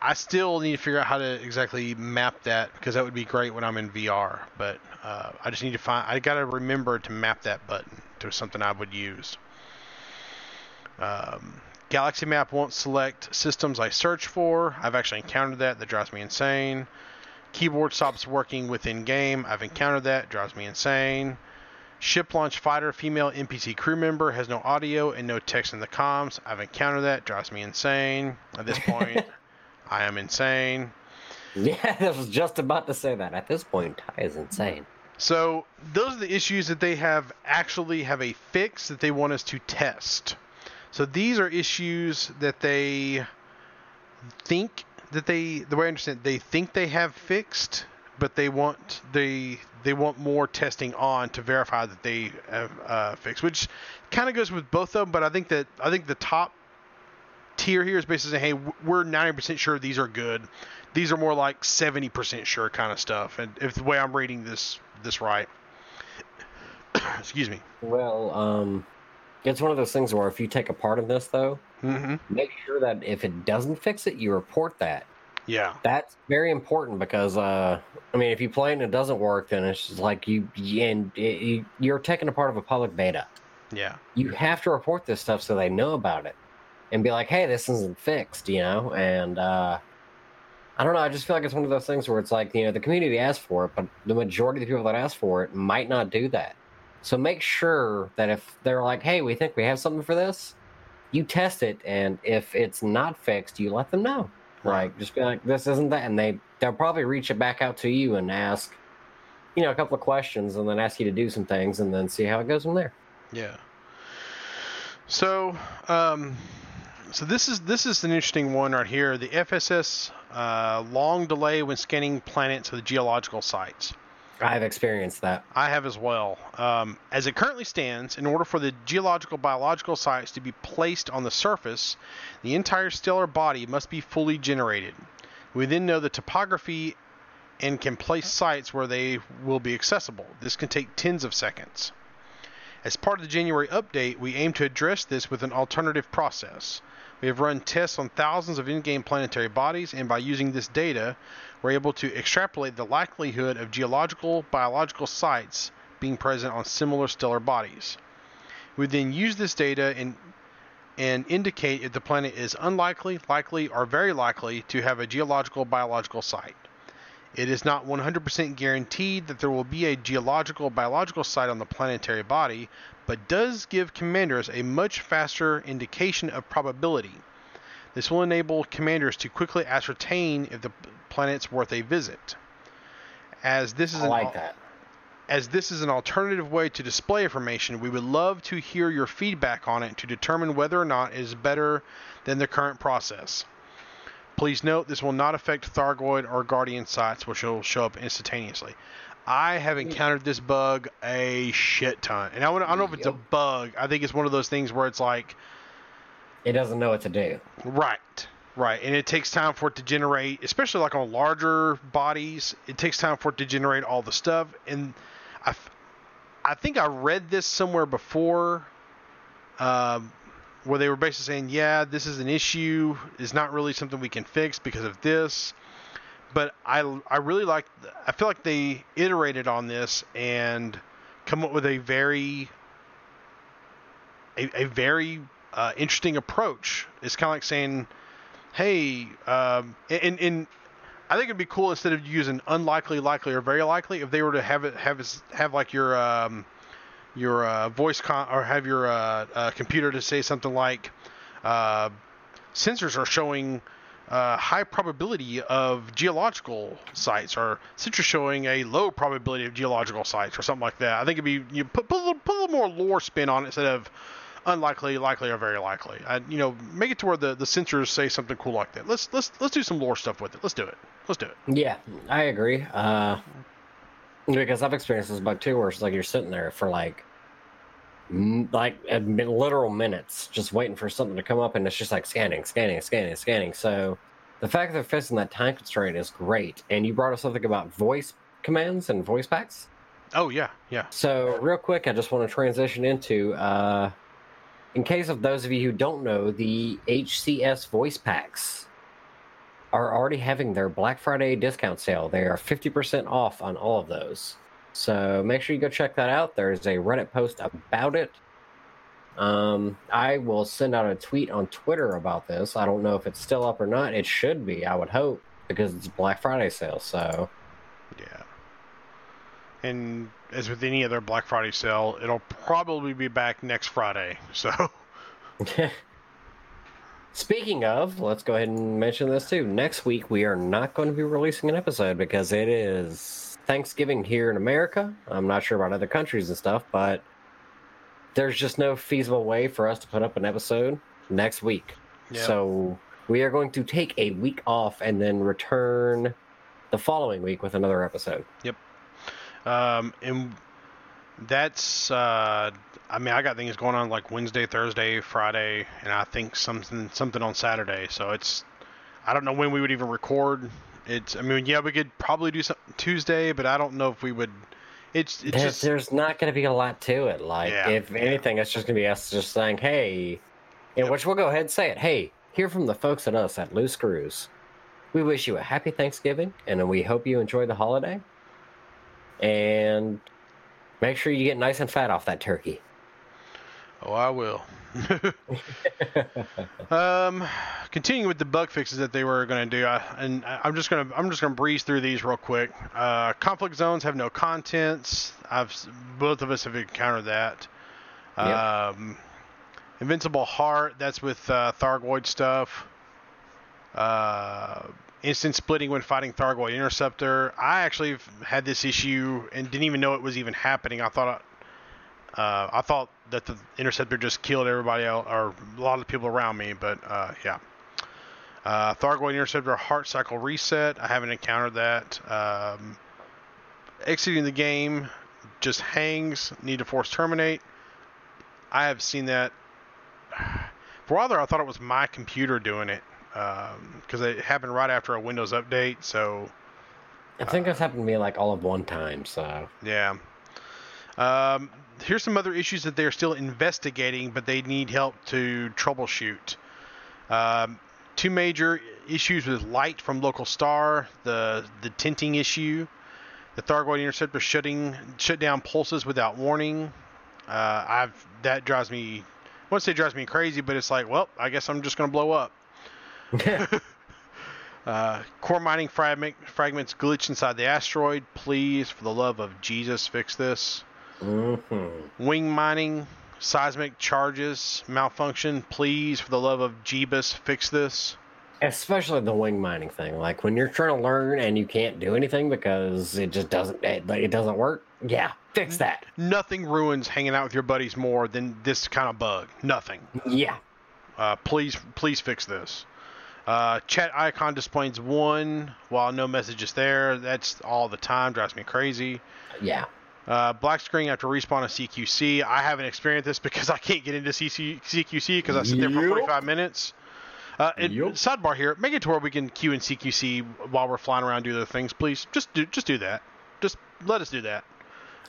I still need to figure out how to exactly map that because that would be great when I'm in VR. But uh, I just need to find. I got to remember to map that button to something I would use. Um, Galaxy Map won't select systems I search for. I've actually encountered that. That drives me insane. Keyboard stops working within game. I've encountered that. Drives me insane. Ship launch fighter female NPC crew member has no audio and no text in the comms. I've encountered that. Drives me insane. At this point, <laughs> I am insane. Yeah, <laughs> I was just about to say that. At this point, Ty is insane. So those are the issues that they have actually have a fix that they want us to test. So these are issues that they think that they the way I understand it, they think they have fixed, but they want they they want more testing on to verify that they have uh, fixed, which kind of goes with both of them. But I think that I think the top tier here is basically saying, hey, we're 90% sure these are good. These are more like 70% sure kind of stuff. And if the way I'm reading this this right, <coughs> excuse me. Well, um, it's one of those things where if you take a part of this, though, Mm-hmm. make sure that if it doesn't fix it, you report that. Yeah. That's very important because, uh, I mean, if you play it and it doesn't work, then it's just like you, and it, you, you're taking a part of a public beta. Yeah. You have to report this stuff so they know about it and be like, hey, this isn't fixed, you know? And, uh, I don't know. I just feel like it's one of those things where it's like, you know, the community asked for it, but the majority of the people that asked for it might not do that. So make sure that if they're like, hey, we think we have something for this, you test it. And if it's not fixed, you let them know. Like, just be like, this isn't that. And they, they'll probably reach it back out to you and ask, you know, a couple of questions and then ask you to do some things and then see how it goes from there. Yeah. So, um, so this is this is an interesting one right here. The FSS uh, long delay when scanning planets with geological sites. I've experienced that. I have as well. Um, as it currently stands, in order for the geological biological sites to be placed on the surface, the entire stellar body must be fully generated. We then know the topography and can place sites where they will be accessible. This can take tens of seconds. As part of the January update, we aim to address this with an alternative process. We have run tests on thousands of in-game planetary bodies, and by using this data, we're able to extrapolate the likelihood of geological biological sites being present on similar stellar bodies. We then use this data and and indicate if the planet is unlikely, likely, or very likely to have a geological biological site. It is not 100% guaranteed that there will be a geological biological site on the planetary body, but does give commanders a much faster indication of probability. This will enable commanders to quickly ascertain if the planet's worth a visit. As this is I an like al- as this is an alternative way to display information, we would love to hear your feedback on it to determine whether or not it is better than the current process. Please note this will not affect Thargoid or Guardian sites, which will show up instantaneously. I have mm. encountered this bug a shit ton, and I don't I don't know if it's a bug. I think it's one of those things where it's like, It doesn't know what to do. right, right, and it takes time for it to generate, especially like on larger bodies. It takes time for it to generate all the stuff, and I, I think I read this somewhere before, um, where they were basically saying, yeah, this is an issue. It's not really something we can fix because of this. But I, I really like. I feel like they iterated on this and come up with a very, a, a very uh, interesting approach. It's kind of like saying, hey, um, and, and I think it'd be cool instead of using unlikely, likely, or very likely, if they were to have it have have like your um, your uh, voice con or have your uh, uh, computer to say something like uh, sensors are showing uh, high probability of geological sites or sensors showing a low probability of geological sites or something like that. I think it'd be you put, put, a little, put a little more lore spin on it instead of unlikely, likely, or very likely. I, you know, make it to where the, the sensors say something cool like that. Let's let's let's do some lore stuff with it. Let's do it. Let's do it. Yeah, I agree. Uh, because I've experienced this bug too, where it's like you're sitting there for like, like a literal minutes, just waiting for something to come up, and it's just like scanning, scanning, scanning, scanning. So the fact that they're fixing that time constraint is great. And you brought up something about voice commands and voice packs. Oh yeah, yeah. So, real quick, I just want to transition into, uh, in case of those of you who don't know, the HCS voice packs are already having their Black Friday discount sale. They are 50% off on all of those. So, make sure you go check that out. There's a Reddit post about it. Um, I will send out a tweet on Twitter about this. I don't know if it's still up or not. It should be, I would hope, because it's Black Friday sale. So, Yeah. And as with any other Black Friday sale, it'll probably be back next Friday. So <laughs> Speaking of, let's go ahead and mention this too. Next week, we are not going to be releasing an episode because it is Thanksgiving here in America. I'm not sure about other countries and stuff, but there's just no feasible way for us to put up an episode next week. Yeah. So we are going to take a week off and then return the following week with another episode. Um, and that's, uh, I mean, I got things going on like Wednesday, Thursday, Friday, and I think something something on Saturday. So it's, I don't know when we would even record. It's, I mean, yeah, we could probably do something Tuesday, but I don't know if we would. It's, it's There- just, there's not going to be a lot to it. Like, Yeah, if yeah. anything, it's just going to be us just saying, hey, in Yep. which we'll go ahead and say it. Hey, hear from the folks at us at Loose Screws. We wish you a happy Thanksgiving, and we hope you enjoy the holiday. And make sure you get nice and fat off that turkey. oh, I will. <laughs> Um, continuing with the bug fixes that they were going to do, I, and I- I'm just going to I'm just going to breeze through these real quick. Uh, conflict zones have no contents. I've both of us have encountered that. Yep. Um, invincible heart. That's with uh, Thargoid stuff. Uh, instant splitting when fighting Thargoid interceptor. I actually had this issue and didn't even know it was even happening. I thought uh, I thought that the interceptor just killed everybody else or a lot of people around me. But uh, yeah. Uh, Thargoid interceptor heart cycle reset. I haven't encountered that. Um, exiting the game just hangs. Need to force terminate. I have seen that. <sighs> For a while there, I thought it was my computer doing it because it happened right after a Windows update. So I think that's happened to me like all of one time. So yeah. Um, here's some other issues that they're still investigating, but they need help to troubleshoot. Um, two major issues with light from local star, the the tinting issue, the Thargoid interceptor shutting shut down pulses without warning. Uh, I've that drives me. I won't say drives me crazy, but it's like, well, I guess I'm just gonna blow up. <laughs> uh, core mining fragment, fragments glitch inside the asteroid. Please, for the love of Jesus, fix this. Mm-hmm. Wing mining, seismic charges malfunction. Please, for the love of Jeebus, fix this. Especially the wing mining thing. Like when you're trying to learn and you can't do anything because it just doesn't it, it doesn't work. Yeah, fix that. Nothing ruins hanging out with your buddies more than this kind of bug. Nothing. Yeah. Uh, please, please fix this. Uh, chat icon displays one while no message is there. That's all the time. Drives me crazy. Yeah. Uh, black screen after respawn of CQC. I haven't experienced this because I can't get into CC, CQC because I sit there for 45 minutes. Uh, and Yep. Sidebar here, make it to where we can queue in CQC while we're flying around and do other things, please. Just do, just do that. Just let us do that.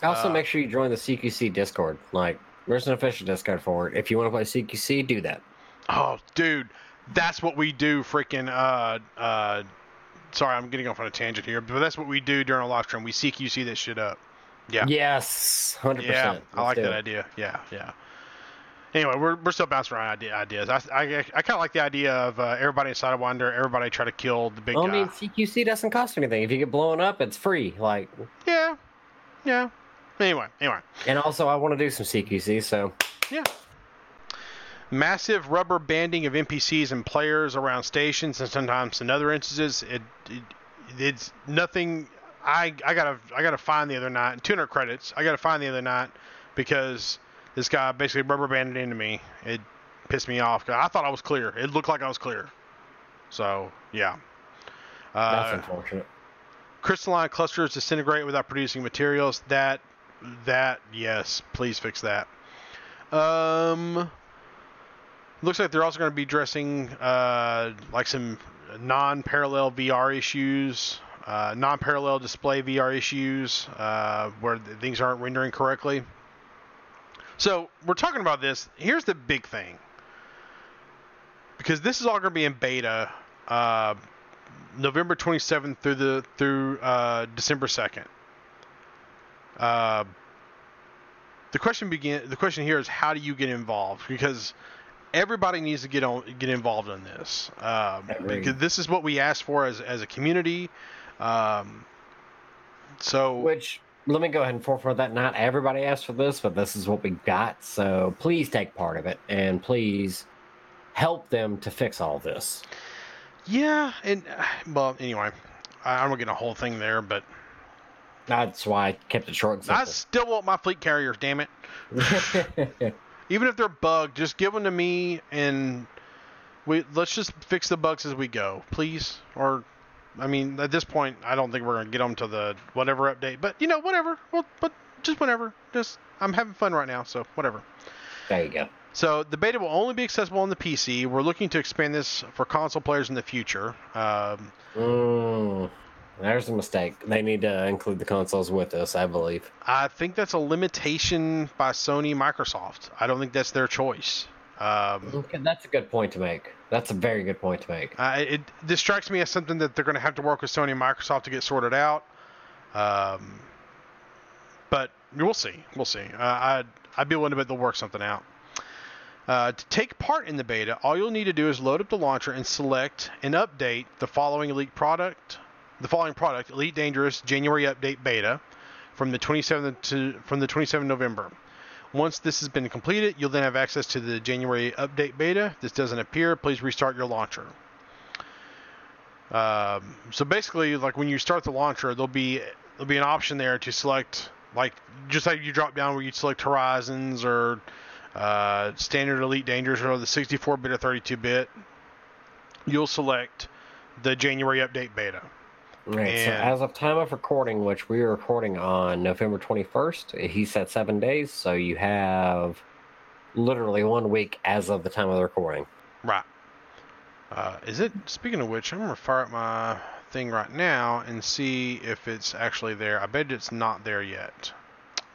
Also, Uh, make sure you join the CQC Discord. Like, there's an official Discord for it. If you want to play CQC, do that. Oh, dude, that's what we do. Freaking. Uh, uh, sorry, I'm getting off on a tangent here, but that's what we do during a live stream. We CQC this shit up. Yeah. Yes, 100% Yeah. I like that idea. Yeah, yeah. Anyway, we're, we're still bouncing around idea, ideas. I, I, I kind of like the idea of uh, everybody inside of Wonder, everybody try to kill the big Well, I mean, CQC doesn't cost anything. If you get blown up, it's free. Like, yeah, yeah. Anyway, anyway. and also, I want to do some CQC. So, Yeah. Massive rubber banding of NPCs and players around stations, and sometimes in other instances, it, it it's nothing. I I gotta I gotta find the other night 200 credits. I gotta find the other night because this guy basically rubber banded into me. It pissed me off. I thought I was clear. It looked like I was clear. So yeah. that's Uh, unfortunate. crystalline clusters disintegrate without producing materials. That, that, yes, please fix that. Um, looks like they're also going to be addressing uh, like some non-parallel VR issues, uh, non-parallel display VR issues uh, where th- things aren't rendering correctly. So we're talking about this. Here's the big thing, because this is all going to be in beta. Uh, November 27th through the through uh, December 2nd. Uh, the question begin. The question here is how do you get involved? Because everybody needs to get on get involved in this. Um, because this is what we asked for as as a community. Um, so Which, let me go ahead and forefront that. Not everybody asked for this, but this is what we got. So please take part of it, and please help them to fix all this. yeah, and uh, well, anyway, I, I'm gonna get a whole thing there, but That's why I kept it short and I still want my fleet carriers. Damn it. <laughs> even if they're bugged, just give them to me and we let's just fix the bugs as we go, please. Or, I mean, at this point, I don't think we're gonna get them to the whatever update, but you know, whatever. Well, but just whatever. Just I'm having fun right now, so whatever. there you go. So the beta will only be accessible on the PC. We're looking to expand this for console players in the future. Um, Mm, there's a mistake. They need to include the consoles with us, I believe. I think that's a limitation by Sony, Microsoft. I don't think that's their choice. Um, Okay, that's a good point to make. That's a very good point to make. Uh, it this strikes me as something that they're going to have to work with Sony and Microsoft to get sorted out. Um, but we'll see. We'll see. Uh, I'd, I'd be willing to bet they'll work something out. Uh, to take part in the beta, all you'll need to do is load up the launcher and select and update the following Elite product. The following product, Elite Dangerous January Update Beta, from the 27th to from the 27th November. Once this has been completed, you'll then have access to the January update beta. If this doesn't appear, please restart your launcher. Um, so basically, like when you start the launcher, there'll be there'll be an option there to select, like just like you drop down where you select Horizons or uh, standard, elite, dangerous, or the 64-bit or 32-bit, you'll select the January update beta. Right. So as of time of recording, which we are recording on November 21st, he said seven days. So you have literally one week as of the time of the recording. Right. Uh, is it? Speaking of which, I'm gonna fire up my thing right now and see if it's actually there. I bet it's not there yet,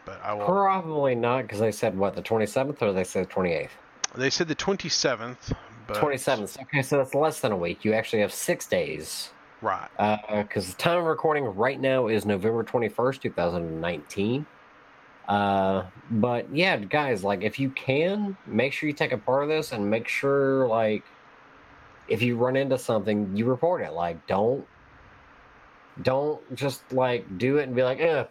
but I will. Probably not, because they said what the 27th or they said 28th. They said the 27th. But... 27th. Okay, so that's less than a week. You actually have six days. Right. Because uh, the time of recording right now is November 21st, 2019. Uh, but yeah, guys, like if you can, make sure you take a part of this and make sure, like, if you run into something, you report it. Like, don't, don't just like do it and be like, eh.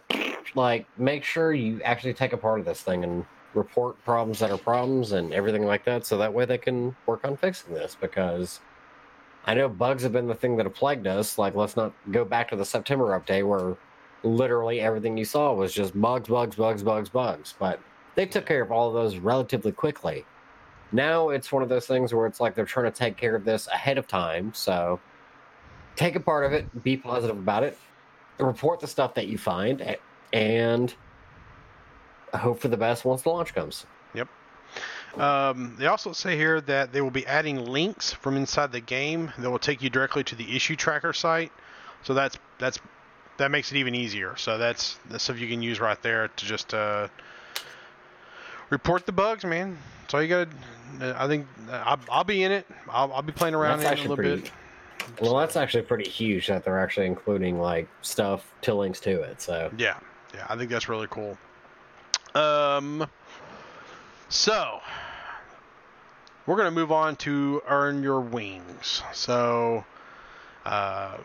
Like, make sure you actually take a part of this thing and report problems that are problems and everything like that, so that way they can work on fixing this. Because I know bugs have been the thing that have plagued us. Like, let's not go back to the September update where literally everything you saw was just bugs, bugs, bugs, bugs, bugs. But they took care of all of those relatively quickly. Now it's one of those things where it's like they're trying to take care of this ahead of time. So take a part of it, be positive about it, report the stuff that you find, and hope for the best once the launch comes. Yep. Um, they also say here that they will be adding links from inside the game that will take you directly to the issue tracker site. So that's that's that makes it even easier. So that's that's stuff you can use right there to just uh, report the bugs, man. That's all you got. I think I'll, I'll, be in it. I'll, I'll be playing around in it a little pretty, bit. Well, that's actually pretty huge that they're actually including like stuff to links to it. So yeah, yeah, I think that's really cool. Um, so we're gonna move on to earn your wings. So, uh,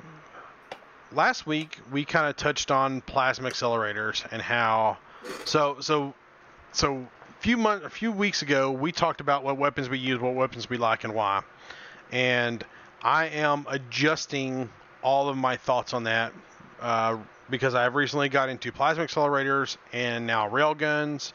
last week we kind of touched on plasma accelerators and how so so so a few months a few weeks ago we talked about what weapons we use what weapons we like and why and i am adjusting all of my thoughts on that uh, because i've recently got into plasma accelerators and now railguns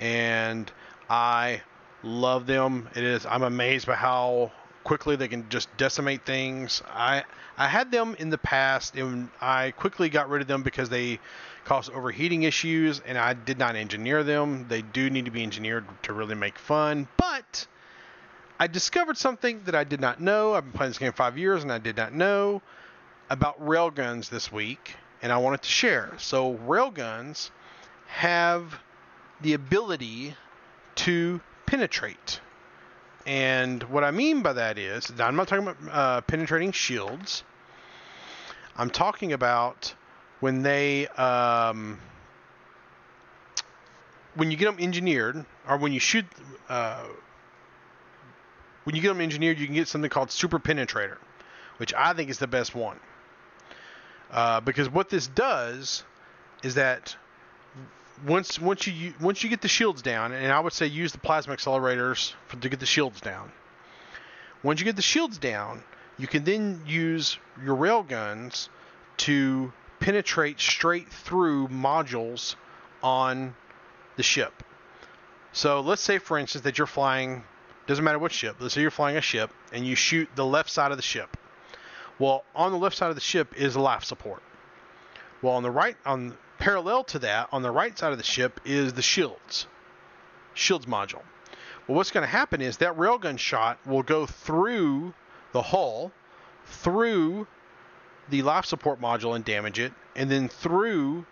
and i love them it is i'm amazed by how quickly they can just decimate things i I had them in the past, and I quickly got rid of them because they cause overheating issues, and I did not engineer them. They do need to be engineered to really make fun, but I discovered something that I did not know. I've been playing this game five years, and I did not know about railguns this week, and I wanted to share. So railguns have the ability to penetrate. And what I mean by that is, I'm not talking about uh, penetrating shields. I'm talking about when they, um, when you get them engineered, or when you shoot, uh, when you get them engineered, you can get something called Super Penetrator, which I think is the best one. Uh, because what this does is that once once you once you get the shields down, and I would say use the plasma accelerators for, to get the shields down. Once you get the shields down, you can then use your rail guns to penetrate straight through modules on the ship. So let's say, for instance, that you're flying. Doesn't matter what ship. Let's say you're flying a ship and you shoot the left side of the ship. Well, on the left side of the ship is life support. Well, on the right, on Parallel to that, on the right side of the ship, is the shields, shields module. Well, what's going to happen is that railgun shot will go through the hull, through the life support module and damage it, and then through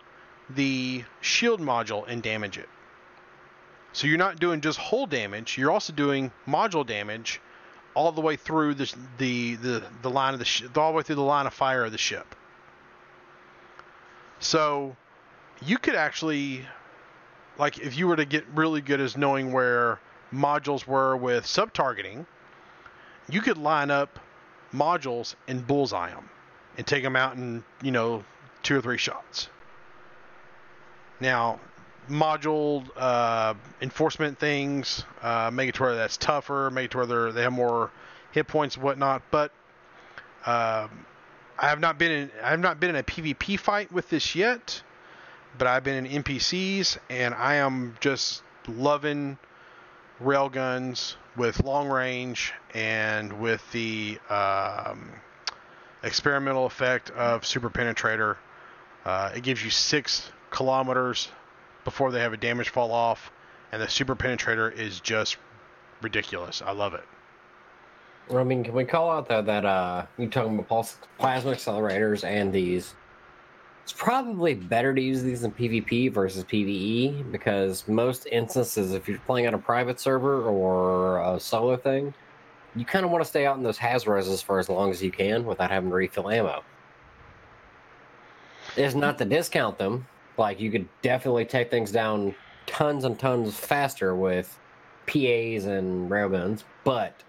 the shield module and damage it. So you're not doing just hull damage; you're also doing module damage all the way through the the the, the line of the sh- all the way through the line of fire of the ship. So you could actually, like, if you were to get really good as knowing where modules were with sub targeting, you could line up modules and bullseye them and take them out in, you know, two or three shots. Now, module uh, enforcement things uh, make it to where that's tougher, make it to where they have more hit points and whatnot. But uh, I have not been in I have not been in a PvP fight with this yet but I've been in NPCs and I am just loving railguns with long range and with the um, experimental effect of super penetrator. Uh, it gives you six kilometers before they have a damage fall off, and the super penetrator is just ridiculous. I love it. I mean, can we call out though that uh, you're talking about plasma accelerators and these? It's probably better to use these in PvP versus PvE because most instances, if you're playing on a private server or a solo thing, you kind of want to stay out in those Hazreses for as long as you can without having to refill ammo. It's not to discount them. Like you could definitely take things down tons and tons faster with PAs and railguns, but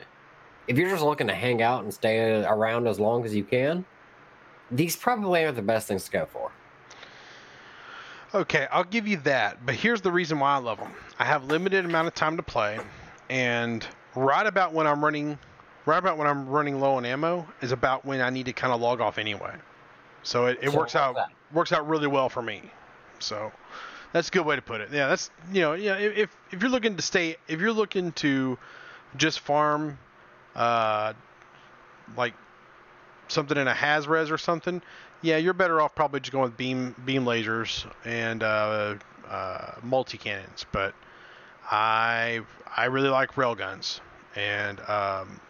if you're just looking to hang out and stay around as long as you can, these probably are the best things to go for. Okay, I'll give you that, but here's the reason why I love them. I have limited amount of time to play, and right about when I'm running, right about when I'm running low on ammo is about when I need to kind of log off anyway. So it, it So works out that? works out really well for me. So that's a good way to put it. Yeah, that's you know yeah if if- if you're looking to stay if you're looking to just farm, uh, like something in a Hazres or something, yeah, you're better off probably just going with beam beam lasers and uh, uh, multi cannons. But I I really like railguns, and um,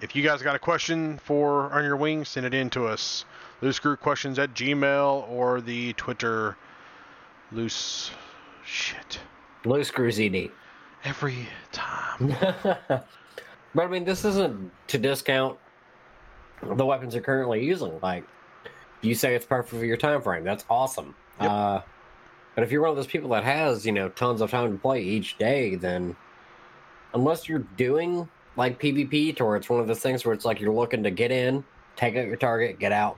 if you guys got a question for on your wing, send it in to us. Loose screw questions at Gmail or the Twitter loose shit screw ZD. every time. <laughs> but I mean, this isn't to discount the weapons you're currently using. Like, you say it's perfect for your time frame. That's awesome. Yep. Uh, but if you're one of those people that has, you know, tons of time to play each day, then unless you're doing like PvP, to where it's one of those things where it's like you're looking to get in, take out your target, get out,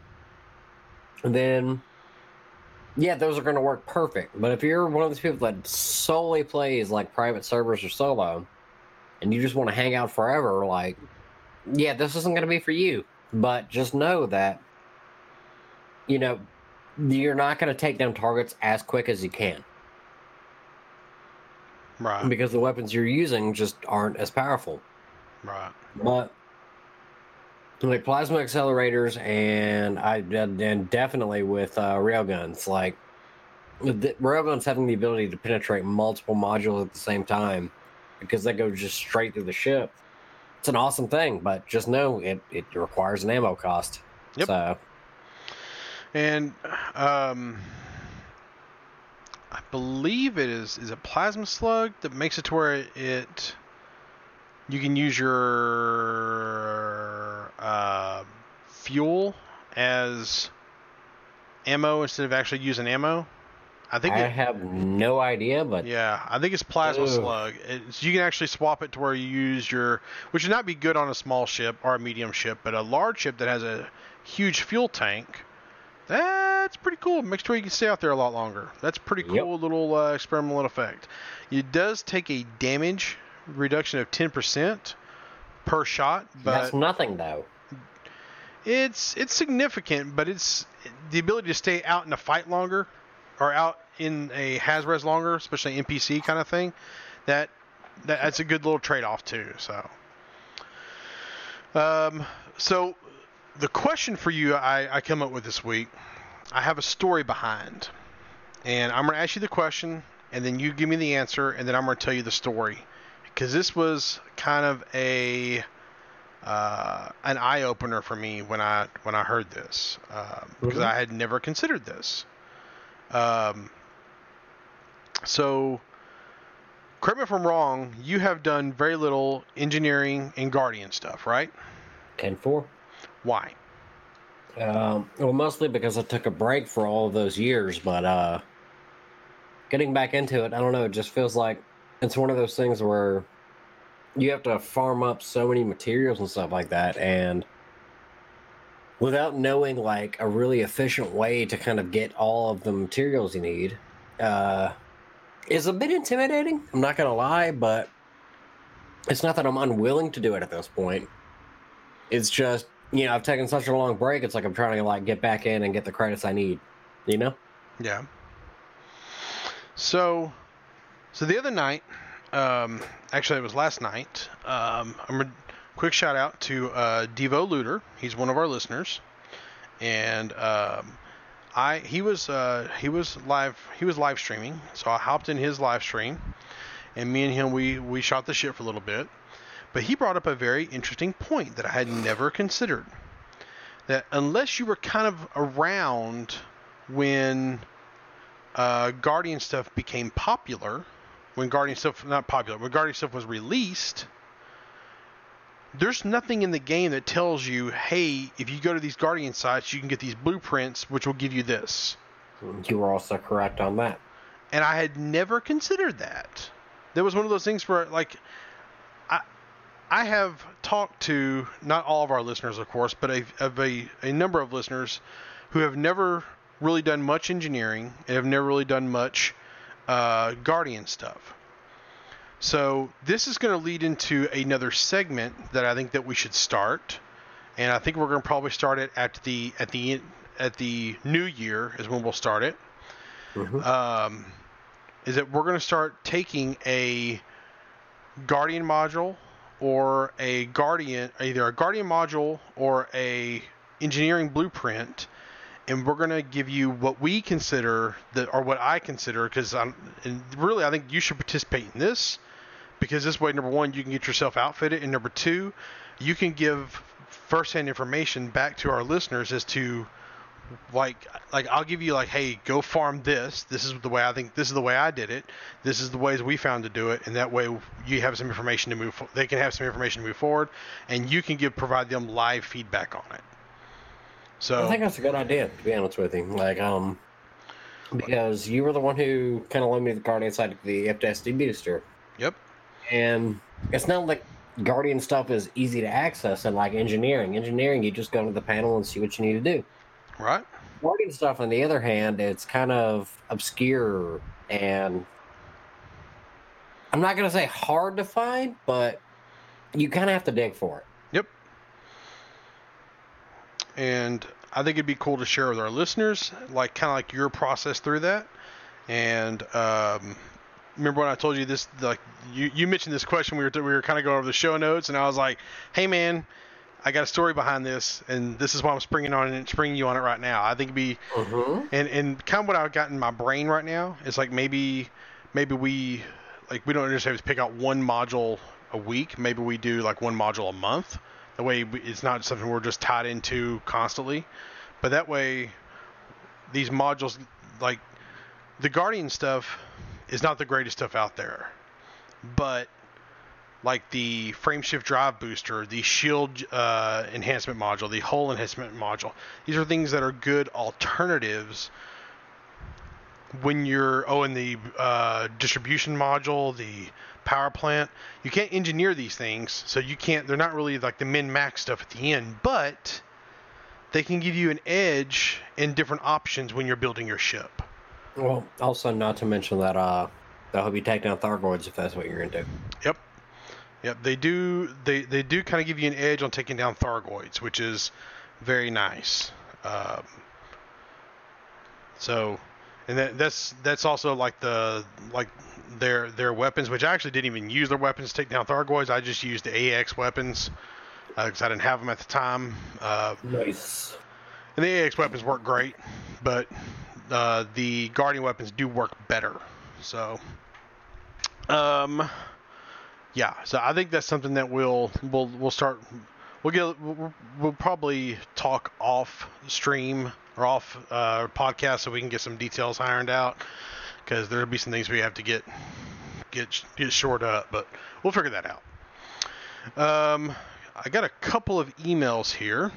and then yeah, those are going to work perfect. But if you're one of those people that solely plays like private servers or solo, and you just want to hang out forever, like, yeah, this isn't going to be for you. But just know that, you know, you're not going to take down targets as quick as you can Right, because the weapons you're using just aren't as powerful. right. But like plasma accelerators and I and definitely with uh, railguns, like the railguns having the ability to penetrate multiple modules at the same time because they go just straight through the ship. It's an awesome thing, but just know it, it requires an ammo cost. Yep. So And um, I believe it is is a plasma slug that makes it to where it you can use your uh, fuel as ammo instead of actually using ammo. I think I it, have no idea, but yeah, I think it's plasma Ugh. slug. It's, you can actually swap it to where you use your, which would not be good on a small ship or a medium ship, but a large ship that has a huge fuel tank. That's pretty cool. Makes sure you can stay out there a lot longer. That's pretty Yep. cool little uh, experimental effect. It does take a damage reduction of 10% per shot, but that's nothing though. it's it's significant, but it's the ability to stay out in a fight longer, or out in a Hazres longer, especially NPC kind of thing. That, that that's a good little trade-off too. So, um, so the question for you, I I come up with this week, I have a story behind, and I'm gonna ask you the question, and then you give me the answer, and then I'm gonna tell you the story, because this was kind of a uh, an eye opener for me when I when I heard this uh, because Mhm. I had never considered this. Um, so, correct me if I'm wrong. You have done very little engineering and guardian stuff, right? Ten four. Why? Um, well, mostly because I took a break for all of those years, but uh, getting back into it, I don't know. It just feels like it's one of those things where you have to farm up so many materials and stuff like that, and without knowing like a really efficient way to kind of get all of the materials you need, uh, is a bit intimidating. I'm not gonna lie, but it's not that I'm unwilling to do it at this point. It's just you know I've taken such a long break. It's like I'm trying to like get back in and get the credits I need. You know? Yeah. So, so the other night, um, actually, it was last night. Um, I'm a quick shout out to uh, Devo Luder. He's one of our listeners, and um, I he was uh, he was live he was live streaming, so I hopped in his live stream, and me and him we we shot the shit for a little bit. But he brought up a very interesting point that I had never considered. That unless you were kind of around when uh, Guardian stuff became popular, when Guardian stuff not popular, when Guardian stuff was released, there's nothing in the game that tells you, hey, if you go to these Guardian sites, you can get these blueprints, which will give you this. You were also correct on that. And I had never considered that. There was one of those things where, like, I, I have talked to not all of our listeners, of course, but a, of a, a number of listeners who have never really done much engineering and have never really done much uh, Guardian stuff. So this is going to lead into another segment that I think that we should start, and I think we're going to probably start it at the at the at the new year is when we'll start it. Mhm. Um, is that we're going to start taking a Guardian module or a Guardian, either a Guardian module or a engineering blueprint, and we're going to give you what we consider that, or what I consider, because I'm, and really I think you should participate in this, because this way, number one, you can get yourself outfitted, and number two, you can give firsthand information back to our listeners as to like like I'll give you like hey go farm this. This is the way I think this is the way I did it. This is the ways we found to do it and that way you have some information to move fo- they can have some information to move forward and you can give provide them live feedback on it. So I think that's a good idea, to be honest with you. Like, um, because you were the one who kind of led me the card inside of the FTSD booster, yep and it's not like Guardian stuff is easy to access and like engineering. Engineering, you just go to the panel and see what you need to do. right Guardian stuff, on the other hand, it's kind of obscure and I'm not gonna say hard to find, but you kind of have to dig for it. Yep. And I think it'd be cool to share with our listeners, like kind of like your process through that. And um, remember when I told you this? Like you, you mentioned this question. We were we were kind of going over the show notes, and I was like, "Hey, man." I got a story behind this, and this is why I'm springing on it, springing you on it right now. I think it'd be Mm-hmm. and and kind of what I've got in my brain right now is like maybe maybe we like we don't necessarily have to pick out one module a week. Maybe we do like one module a month. That way we- it's not something we're just tied into constantly. But that way these modules like the Guardian stuff is not the greatest stuff out there. But like the frame shift drive booster, the shield uh, enhancement module, the hull enhancement module. These are things that are good alternatives when you're oh, and the uh, distribution module, the power plant. You can't engineer these things, so you can't. They're not really like the min max stuff at the end, but they can give you an edge in different options when you're building your ship. Well, also not to mention that uh, they'll help you take down Thargoids if that's what you're into. Yep. Yep, they do. They they do kind of give you an edge on taking down Thargoids, which is very nice. Um, so, and that, that's that's also like the like their their weapons, which I actually didn't even use their weapons to take down Thargoids. I just used the AX weapons because I didn't have them at the time. Uh, Nice. and the AX weapons work great, but uh, the Guardian weapons do work better. So, um, yeah. So I think that's something that we'll we'll we'll start. We'll get we'll, probably talk off stream or off uh, podcast so we can get some details ironed out because there'll be some things we have to get get get shored up, but we'll figure that out. Um, I got a couple of emails here.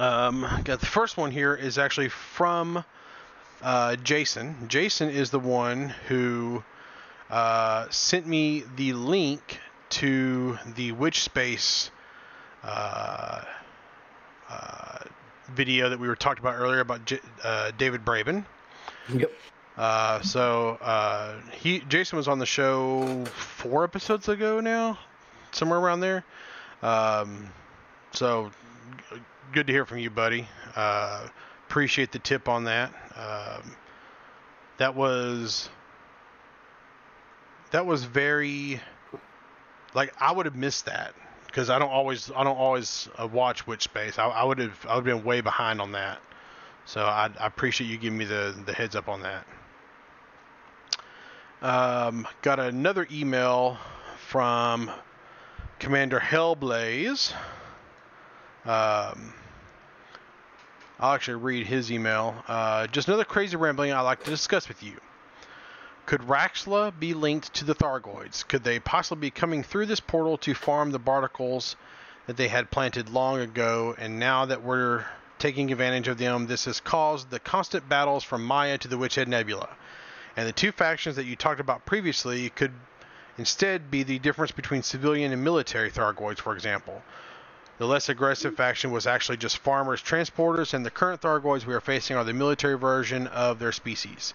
Um, got the first one here is actually from uh, Jason. Jason is the one who uh, sent me the link to the Witch Space uh, uh, video that we were talking about earlier about J- uh, David Braben. Yep. Uh, so uh, he Jason was on the show four episodes ago now, somewhere around there. Um, so good to hear from you, buddy. Uh, appreciate the tip on that. Um, that was that was very like I would have missed that because I don't always I don't always uh, watch Witch Space. I, I would have I would have been way behind on that. So I, I appreciate you giving me the the heads up on that. Um, got another email from Commander Hellblaze. Um, I'll actually read his email. Uh, just another crazy rambling I'd like to discuss with you. Could Raxxla be linked to the Thargoids? Could they possibly be coming through this portal to farm the barnacles that they had planted long ago, and now that we're taking advantage of them, this has caused the constant battles from Maia to the Witchhead Nebula? And the two factions that you talked about previously could instead be the difference between civilian and military Thargoids, for example. The less aggressive faction was actually just farmers, transporters, and the current Thargoids we are facing are the military version of their species.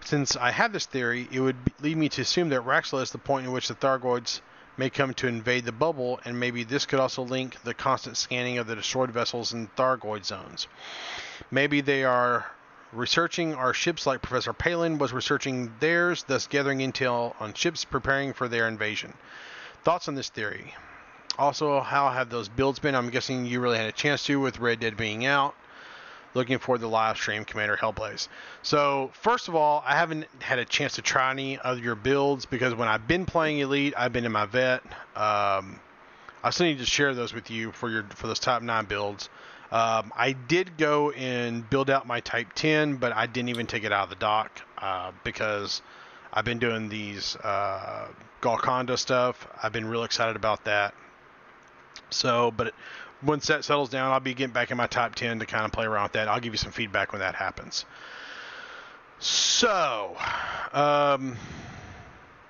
Since I have this theory, it would lead me to assume that Raxxla is the point in which the Thargoids may come to invade the bubble, and maybe this could also link the constant scanning of the destroyed vessels in Thargoid zones. Maybe they are researching our ships like Professor Palin was researching theirs, thus gathering intel on ships preparing for their invasion. Thoughts on this theory? Also, how have those builds been? I'm guessing you really had a chance to with Red Dead being out looking for the live stream Commander Hellblaze. So first of all, I haven't had a chance to try any of your builds because when I've been playing Elite, I've been in my vet. Um, I still need to share those with you for your for those top nine builds. Um, I did go and build out my Type 10, but I didn't even take it out of the dock uh, because I've been doing these uh, Golconda stuff. I've been real excited about that. So, but once that settles down, I'll be getting back in my top 10 to kind of play around with that. I'll give you some feedback when that happens. So, um,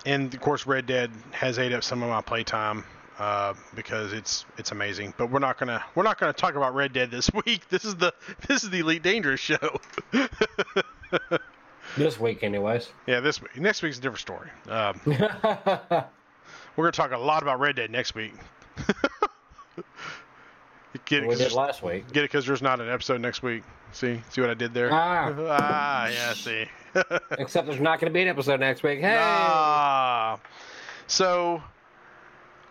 and of course, Red Dead has ate up some of my playtime uh, because it's it's amazing. But we're not gonna we're not gonna talk about Red Dead this <laughs> week. This is the this is the Elite Dangerous show. <laughs> this week, anyways. Yeah, this week. Next week's a different story. Um, <laughs> we're gonna talk a lot about Red Dead next week. Get it, we did last week. Get it because there's not an episode next week. See, see what I did there? Ah, <laughs> ah yeah. See. <laughs> Except there's not going to be an episode next week. Hey. Ah. So,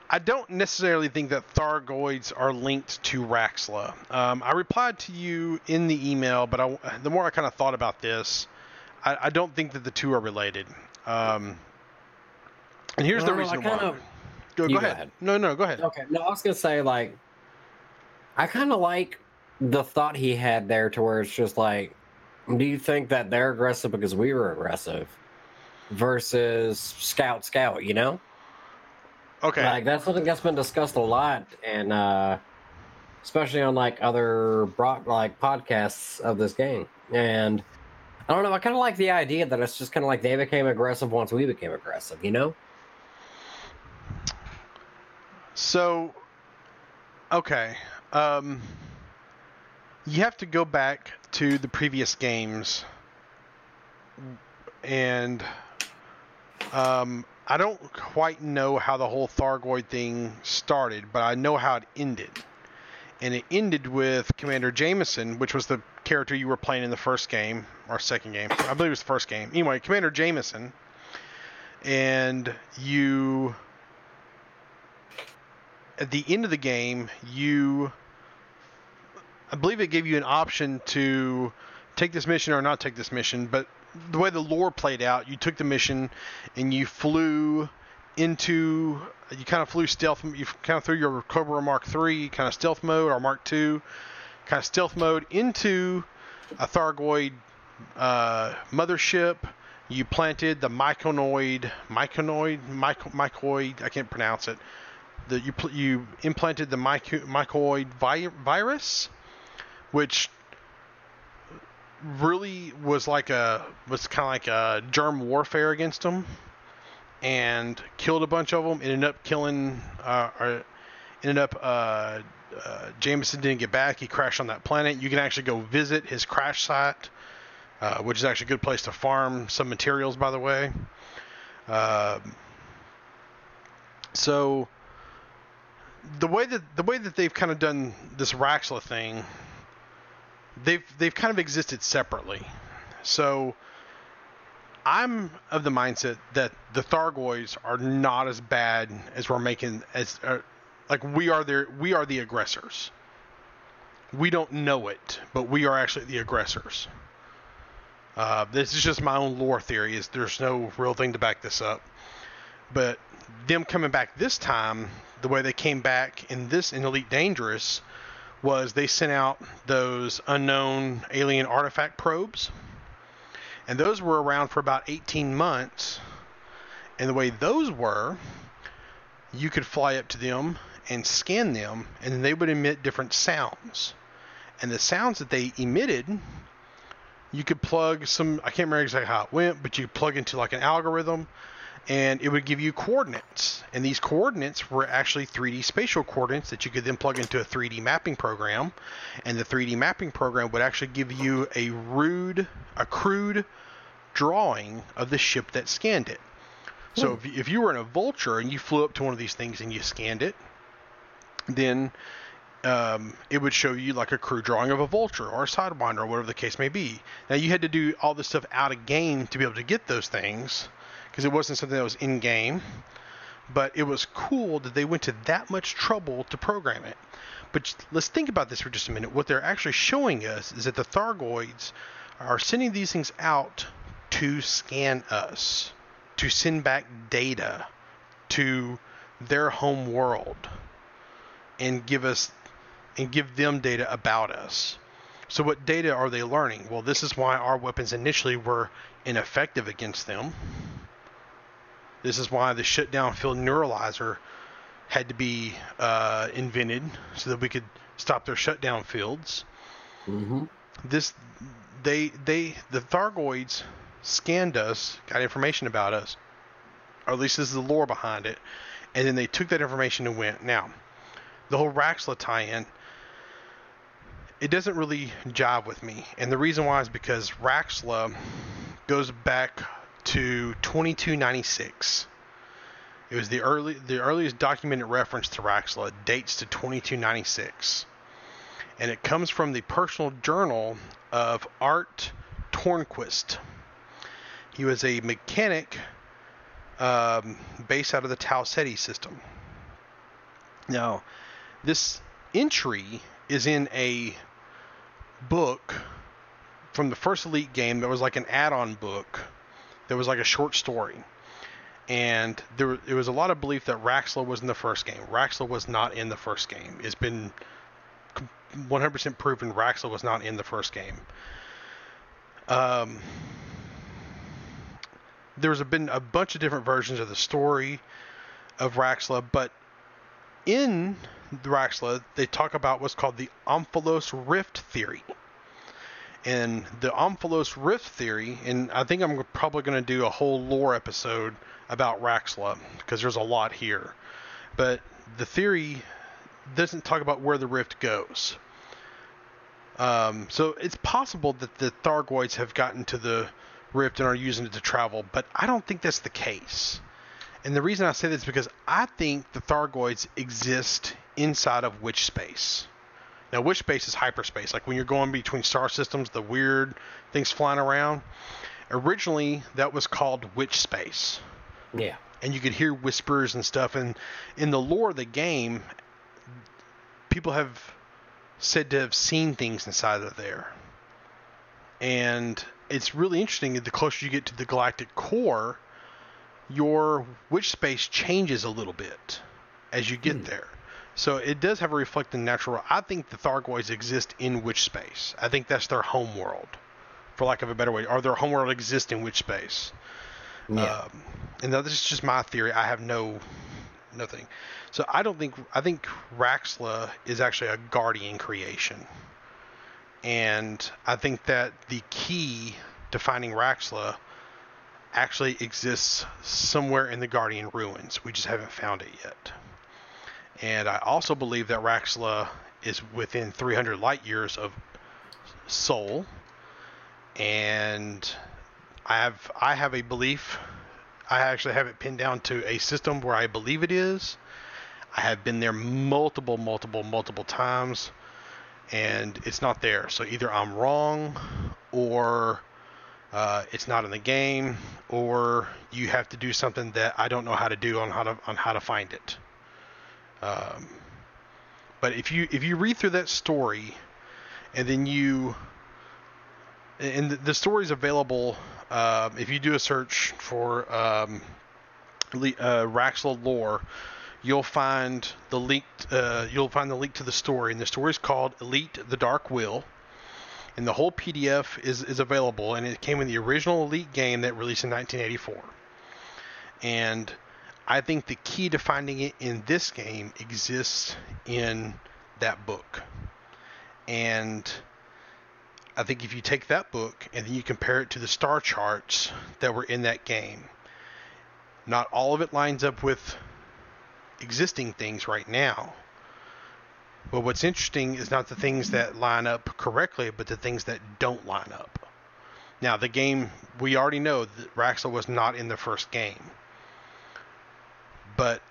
I don't necessarily think that Thargoids are linked to Raxxla. Um, I replied to you in the email, but I, the more I kind of thought about this, I, I, don't think that the two are related. Um, and here's the reason why. Of, go, go, ahead. ahead. No, no, go ahead. Okay. No, I was gonna say like I kind of like the thought he had there to where it's just like, do you think that they're aggressive because we were aggressive versus scout scout, you know? Okay. Like that's something that's been discussed a lot and uh especially on like other broad like podcasts of this game. And I don't know, I kind of like the idea that it's just kind of like they became aggressive once we became aggressive, you know? So okay. Um, you have to go back to the previous games, and um, I don't quite know how the whole Thargoid thing started, but I know how it ended. And it ended with Commander Jameson, which was the character you were playing in the first game or second game. I believe it was the first game. Anyway, Commander Jameson, and you at the end of the game you I believe it gave you an option to take this mission or not take this mission, but the way the lore played out, you took the mission and you flew into you kind of flew stealth you kind of threw your Cobra Mark 3 kind of stealth mode or Mark 2 kind of stealth mode into a Thargoid uh, mothership. You planted the Myconoid, Myconoid, Mycoid, I can't pronounce it. The, you, you implanted the Mycoid vi- virus which really was like a was kind of like a germ warfare against them, and killed a bunch of them. Ended up killing, uh, or ended up uh, uh, Jameson didn't get back. He crashed on that planet. You can actually go visit his crash site, uh, which is actually a good place to farm some materials, by the way. Uh, so the way that the way that they've kind of done this Raxxla thing they've they've kind of existed separately. So I'm of the mindset that the Thargoids are not as bad as we're making as uh, like we are there we are the aggressors. We don't know it, but we are actually the aggressors. Uh, this is just my own lore theory. Is there's no real thing to back this up, but them coming back this time, the way they came back in this in Elite Dangerous, was they sent out those unknown alien artifact probes and those were around for about 18 months. And the way those were, you could fly up to them and scan them, and then they would emit different sounds. And the sounds that they emitted, you could plug some, I can't remember exactly how it went, but you plug into like an algorithm and it would give you coordinates. And these coordinates were actually 3D spatial coordinates that you could then plug into a 3D mapping program. And the 3D mapping program would actually give you a rude, a crude drawing of the ship that scanned it. So if, if you were in a vulture and you flew up to one of these things and you scanned it, then um, it would show you like a crude drawing of a vulture or a sidewinder or whatever the case may be. Now you had to do all this stuff out of game to be able to get those things because it wasn't something that was in game. But it was cool that they went to that much trouble to program it. But let's think about this for just a minute. What they're actually showing us is that the Thargoids are sending these things out to scan us, to send back data to their home world and give us and give them data about us. So what data are they learning? Well, this is why our weapons initially were ineffective against them this is why the shutdown field neutralizer had to be uh, invented so that we could stop their shutdown fields. Mm-hmm. This, they, they, the Thargoids scanned us, got information about us, or at least this is the lore behind it, and then they took that information and went. Now, the whole Raxxla tie-in, it doesn't really jive with me, and the reason why is because Raxxla goes back to 2296. It was the early the earliest documented reference to Raxxla dates to 2296. And it comes from the personal journal of Art Tornquist. He was a mechanic um, based out of the Tau Ceti system. Now, this entry is in a book from the first Elite game that was like an add on book there was like a short story, and there there was a lot of belief that Raxxla was in the first game. Raxxla was not in the first game. It's been 100% proven Raxxla was not in the first game. Um, there's been a bunch of different versions of the story of Raxxla, but in Raxxla, they talk about what's called the Omphalos Rift theory. And the Omphalos Rift theory, and I think I'm probably going to do a whole lore episode about Raxxla because there's a lot here. But the theory doesn't talk about where the rift goes. Um, so it's possible that the Thargoids have gotten to the rift and are using it to travel, but I don't think that's the case. And the reason I say this is because I think the Thargoids exist inside of witch space. Now, witch space is hyperspace, like when you're going between star systems, the weird things flying around. Originally, that was called witch space. Yeah. And you could hear whispers and stuff. And in the lore of the game, people have said to have seen things inside of there. And it's really interesting. The closer you get to the galactic core, your witch space changes a little bit as you get hmm. there. So it does have a reflecting natural. I think the Thargoids exist in witch space. I think that's their home world, for lack of a better way, or their home world exists in witch space. Yeah. Um, and this is just my theory. I have no nothing. So I don't think I think Raxxla is actually a guardian creation. And I think that the key to finding Raxxla actually exists somewhere in the Guardian ruins. We just haven't found it yet. And I also believe that Raxxla is within 300 light years of Sol. And I have I have a belief. I actually have it pinned down to a system where I believe it is. I have been there multiple, multiple, multiple times, and it's not there. So either I'm wrong, or uh, it's not in the game, or you have to do something that I don't know how to do on how to on how to find it. Um, but if you if you read through that story, and then you and the, story is available uh, if you do a search for um, uh, Raxxla lore, you'll find the link. Uh, you'll find the link to the story, and the story is called Elite: The Dark Wheel and the whole PDF is, is available, and it came in the original Elite game that released in 1984. And I think the key to finding it in this game exists in that book. And I think if you take that book and then you compare it to the star charts that were in that game, not all of it lines up with existing things right now, But what's interesting is not the things that line up correctly, but the things that don't line up. Now, the game, we already know that Raxxla was not in the first game. But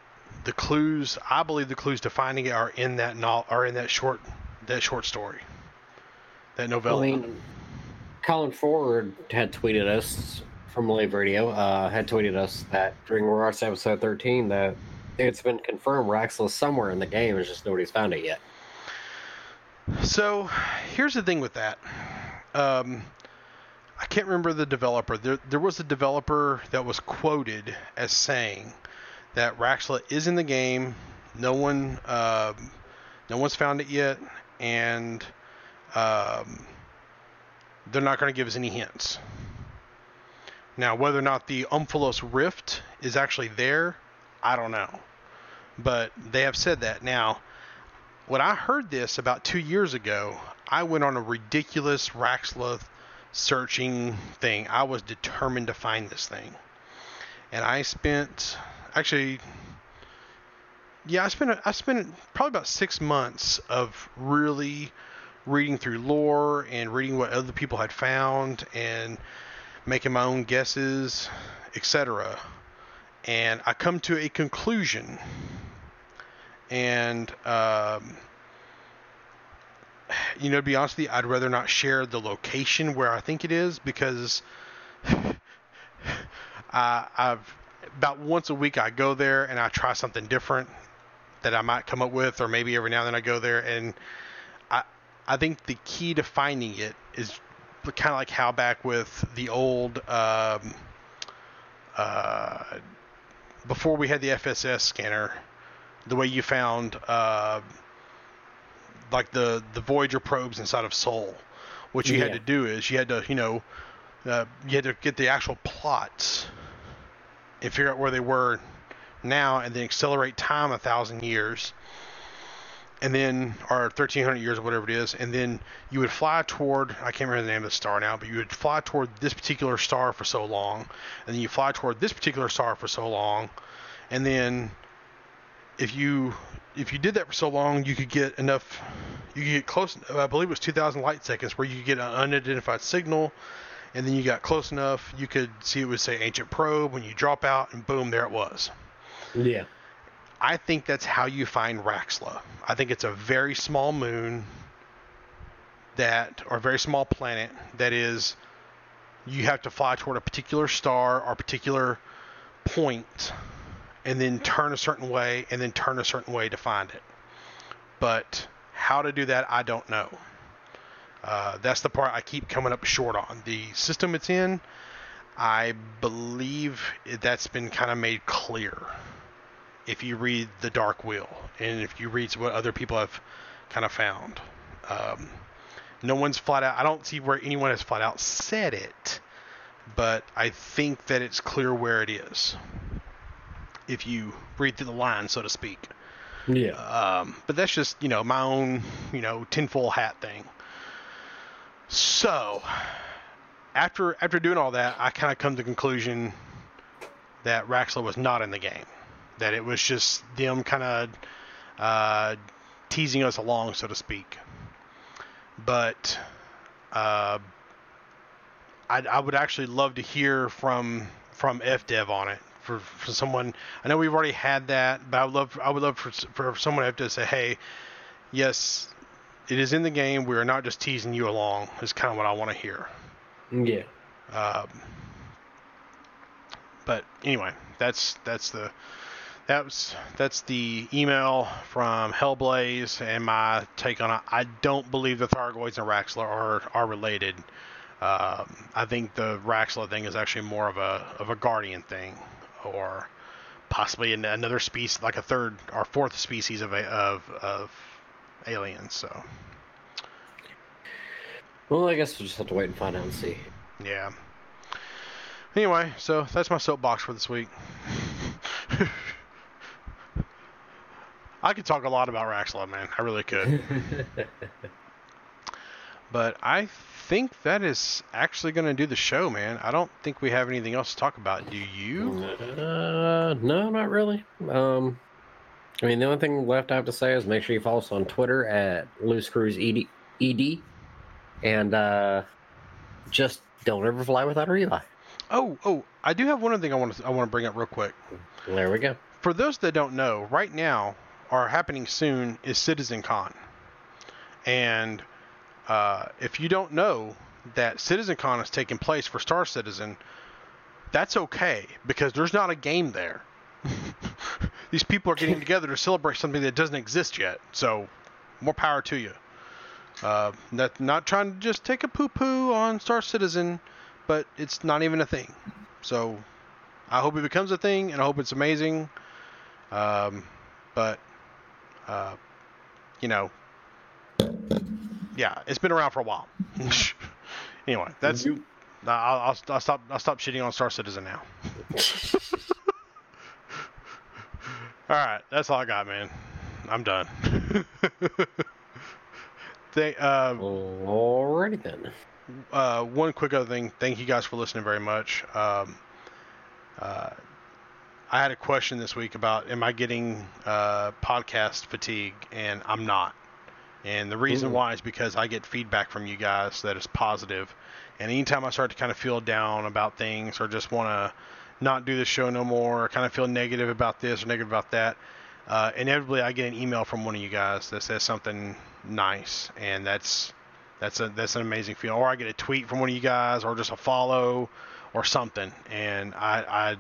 the clues, I believe the clues to finding it are in that no, are in that short that short story. That novella. I mean, Colin Ford had tweeted us from Lave Radio, uh, had tweeted us that during Ross episode 13 that it's been confirmed Raxxla somewhere in the game. It's just nobody's found it yet. So, here's the thing with that. Um, I can't remember the developer. There, there was a developer that was quoted as saying that Raxxla is in the game. No one, uh, no one's found it yet, and um, they're not going to give us any hints. Now, whether or not the Omphalos Rift is actually there, I don't know. But they have said that. Now, when I heard this about two years ago, I went on a ridiculous Raxxla searching thing. I was determined to find this thing. And I spent, actually, yeah, I spent, I spent probably about six months of really reading through lore and reading what other people had found and making my own guesses, etc and I come to a conclusion. And, um, you know, to be honest with you, I'd rather not share the location where I think it is because <laughs> I, I've about once a week I go there and I try something different that I might come up with, or maybe every now and then I go there and I I think the key to finding it is kind of like how back with the old um, uh, before we had the FSS scanner, the way you found uh, like the the Voyager probes inside of Sol, what you yeah. had to do is you had to you know uh, you had to get the actual plots and figure out where they were now, and then accelerate time a thousand years, and then or 1300 years or whatever it is, and then you would fly toward I can't remember the name of the star now, but you would fly toward this particular star for so long, and then you fly toward this particular star for so long, and then if you if you did that for so long, you could get enough. You could get close. I believe it was 2,000 light seconds, where you could get an unidentified signal, and then you got close enough, you could see it would say ancient probe. When you drop out, and boom, there it was. Yeah. I think that's how you find Raxxla. I think it's a very small moon that, or a very small planet that is, you have to fly toward a particular star or particular point and then turn a certain way and then turn a certain way to find it. But how to do that, I don't know. Uh, that's the part I keep coming up short on. The system it's in, I believe that's been kind of made clear if you read The Dark Wheel and if you read what other people have kind of found. Um, no one's flat out, I don't see where anyone has flat out said it, but I think that it's clear where it is if you read through the line, so to speak. Yeah. Um, but that's just you know my own you know tinfoil hat thing. So after after doing all that, I kind of come to the conclusion that Raxxla was not in the game. That it was just them kind of uh, teasing us along, so to speak. But uh, I, I would actually love to hear from from FDev on it for, for someone. I know we've already had that, but I would love I would love for for someone to have to say, hey, yes, it is in the game. We are not just teasing you along. Is kind of what I want to hear. Yeah. Um, but anyway, that's that's the that's that's the email from Hellblaze and my take on it. I don't believe the Thargoids and Raxxla are are related. Um, I think the Raxxla thing is actually more of a of a guardian thing, or possibly another species, like a third or fourth species of a, of of aliens. So. Well, I guess we'll just have to wait and find out and see. Yeah. Anyway, so that's my soapbox for this week. <laughs> I could talk a lot about Raxxla, man. I really could. <laughs> but I think that is actually going to do the show, man. I don't think we have anything else to talk about. Do you? Uh, no, not really. Um, I mean, the only thing left I have to say is make sure you follow us on Twitter at Loose Cruise ED, ED and uh, just don't ever fly without a relay. Oh, oh, I do have one other thing I want to I want to bring up real quick. There we go. For those that don't know, right now or happening soon is CitizenCon, and uh, if you don't know that CitizenCon is taking place for Star Citizen, that's okay because there's not a game there. These people are getting together to celebrate something that doesn't exist yet. So, more power to you. Uh, that not trying to just take a poo poo on Star Citizen, but it's not even a thing. So, I hope it becomes a thing, and I hope it's amazing. Um, but, uh, you know, yeah, it's been around for a while. <laughs> anyway, that's. I'll, I'll, I'll stop. I'll stop shitting on Star Citizen now. <laughs> all right, that's all I got, man. I'm done. <laughs> They, uh, Alrighty then. Uh, one quick other thing. Thank you guys for listening very much. Um, uh, I had a question this week about am I getting uh, podcast fatigue, and I'm not. And the reason Ooh. why is because I get feedback from you guys that is positive. And anytime I start to kind of feel down about things or just want to not do the show no more, or kind of feel negative about this or negative about that, uh, inevitably I get an email from one of you guys that says something nice, and that's that's a that's an amazing feeling. Or I get a tweet from one of you guys, or just a follow, or something, and I I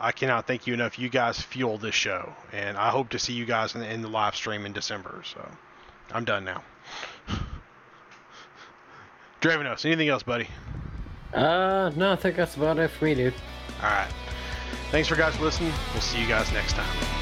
I cannot thank you enough. You guys fuel this show, and I hope to see you guys in the, in the live stream in December. So I'm done now. <sighs> Dravenos, anything else, buddy? Uh, no, I think that's about it for me, dude. All right. Thanks for guys listening. We'll see you guys next time.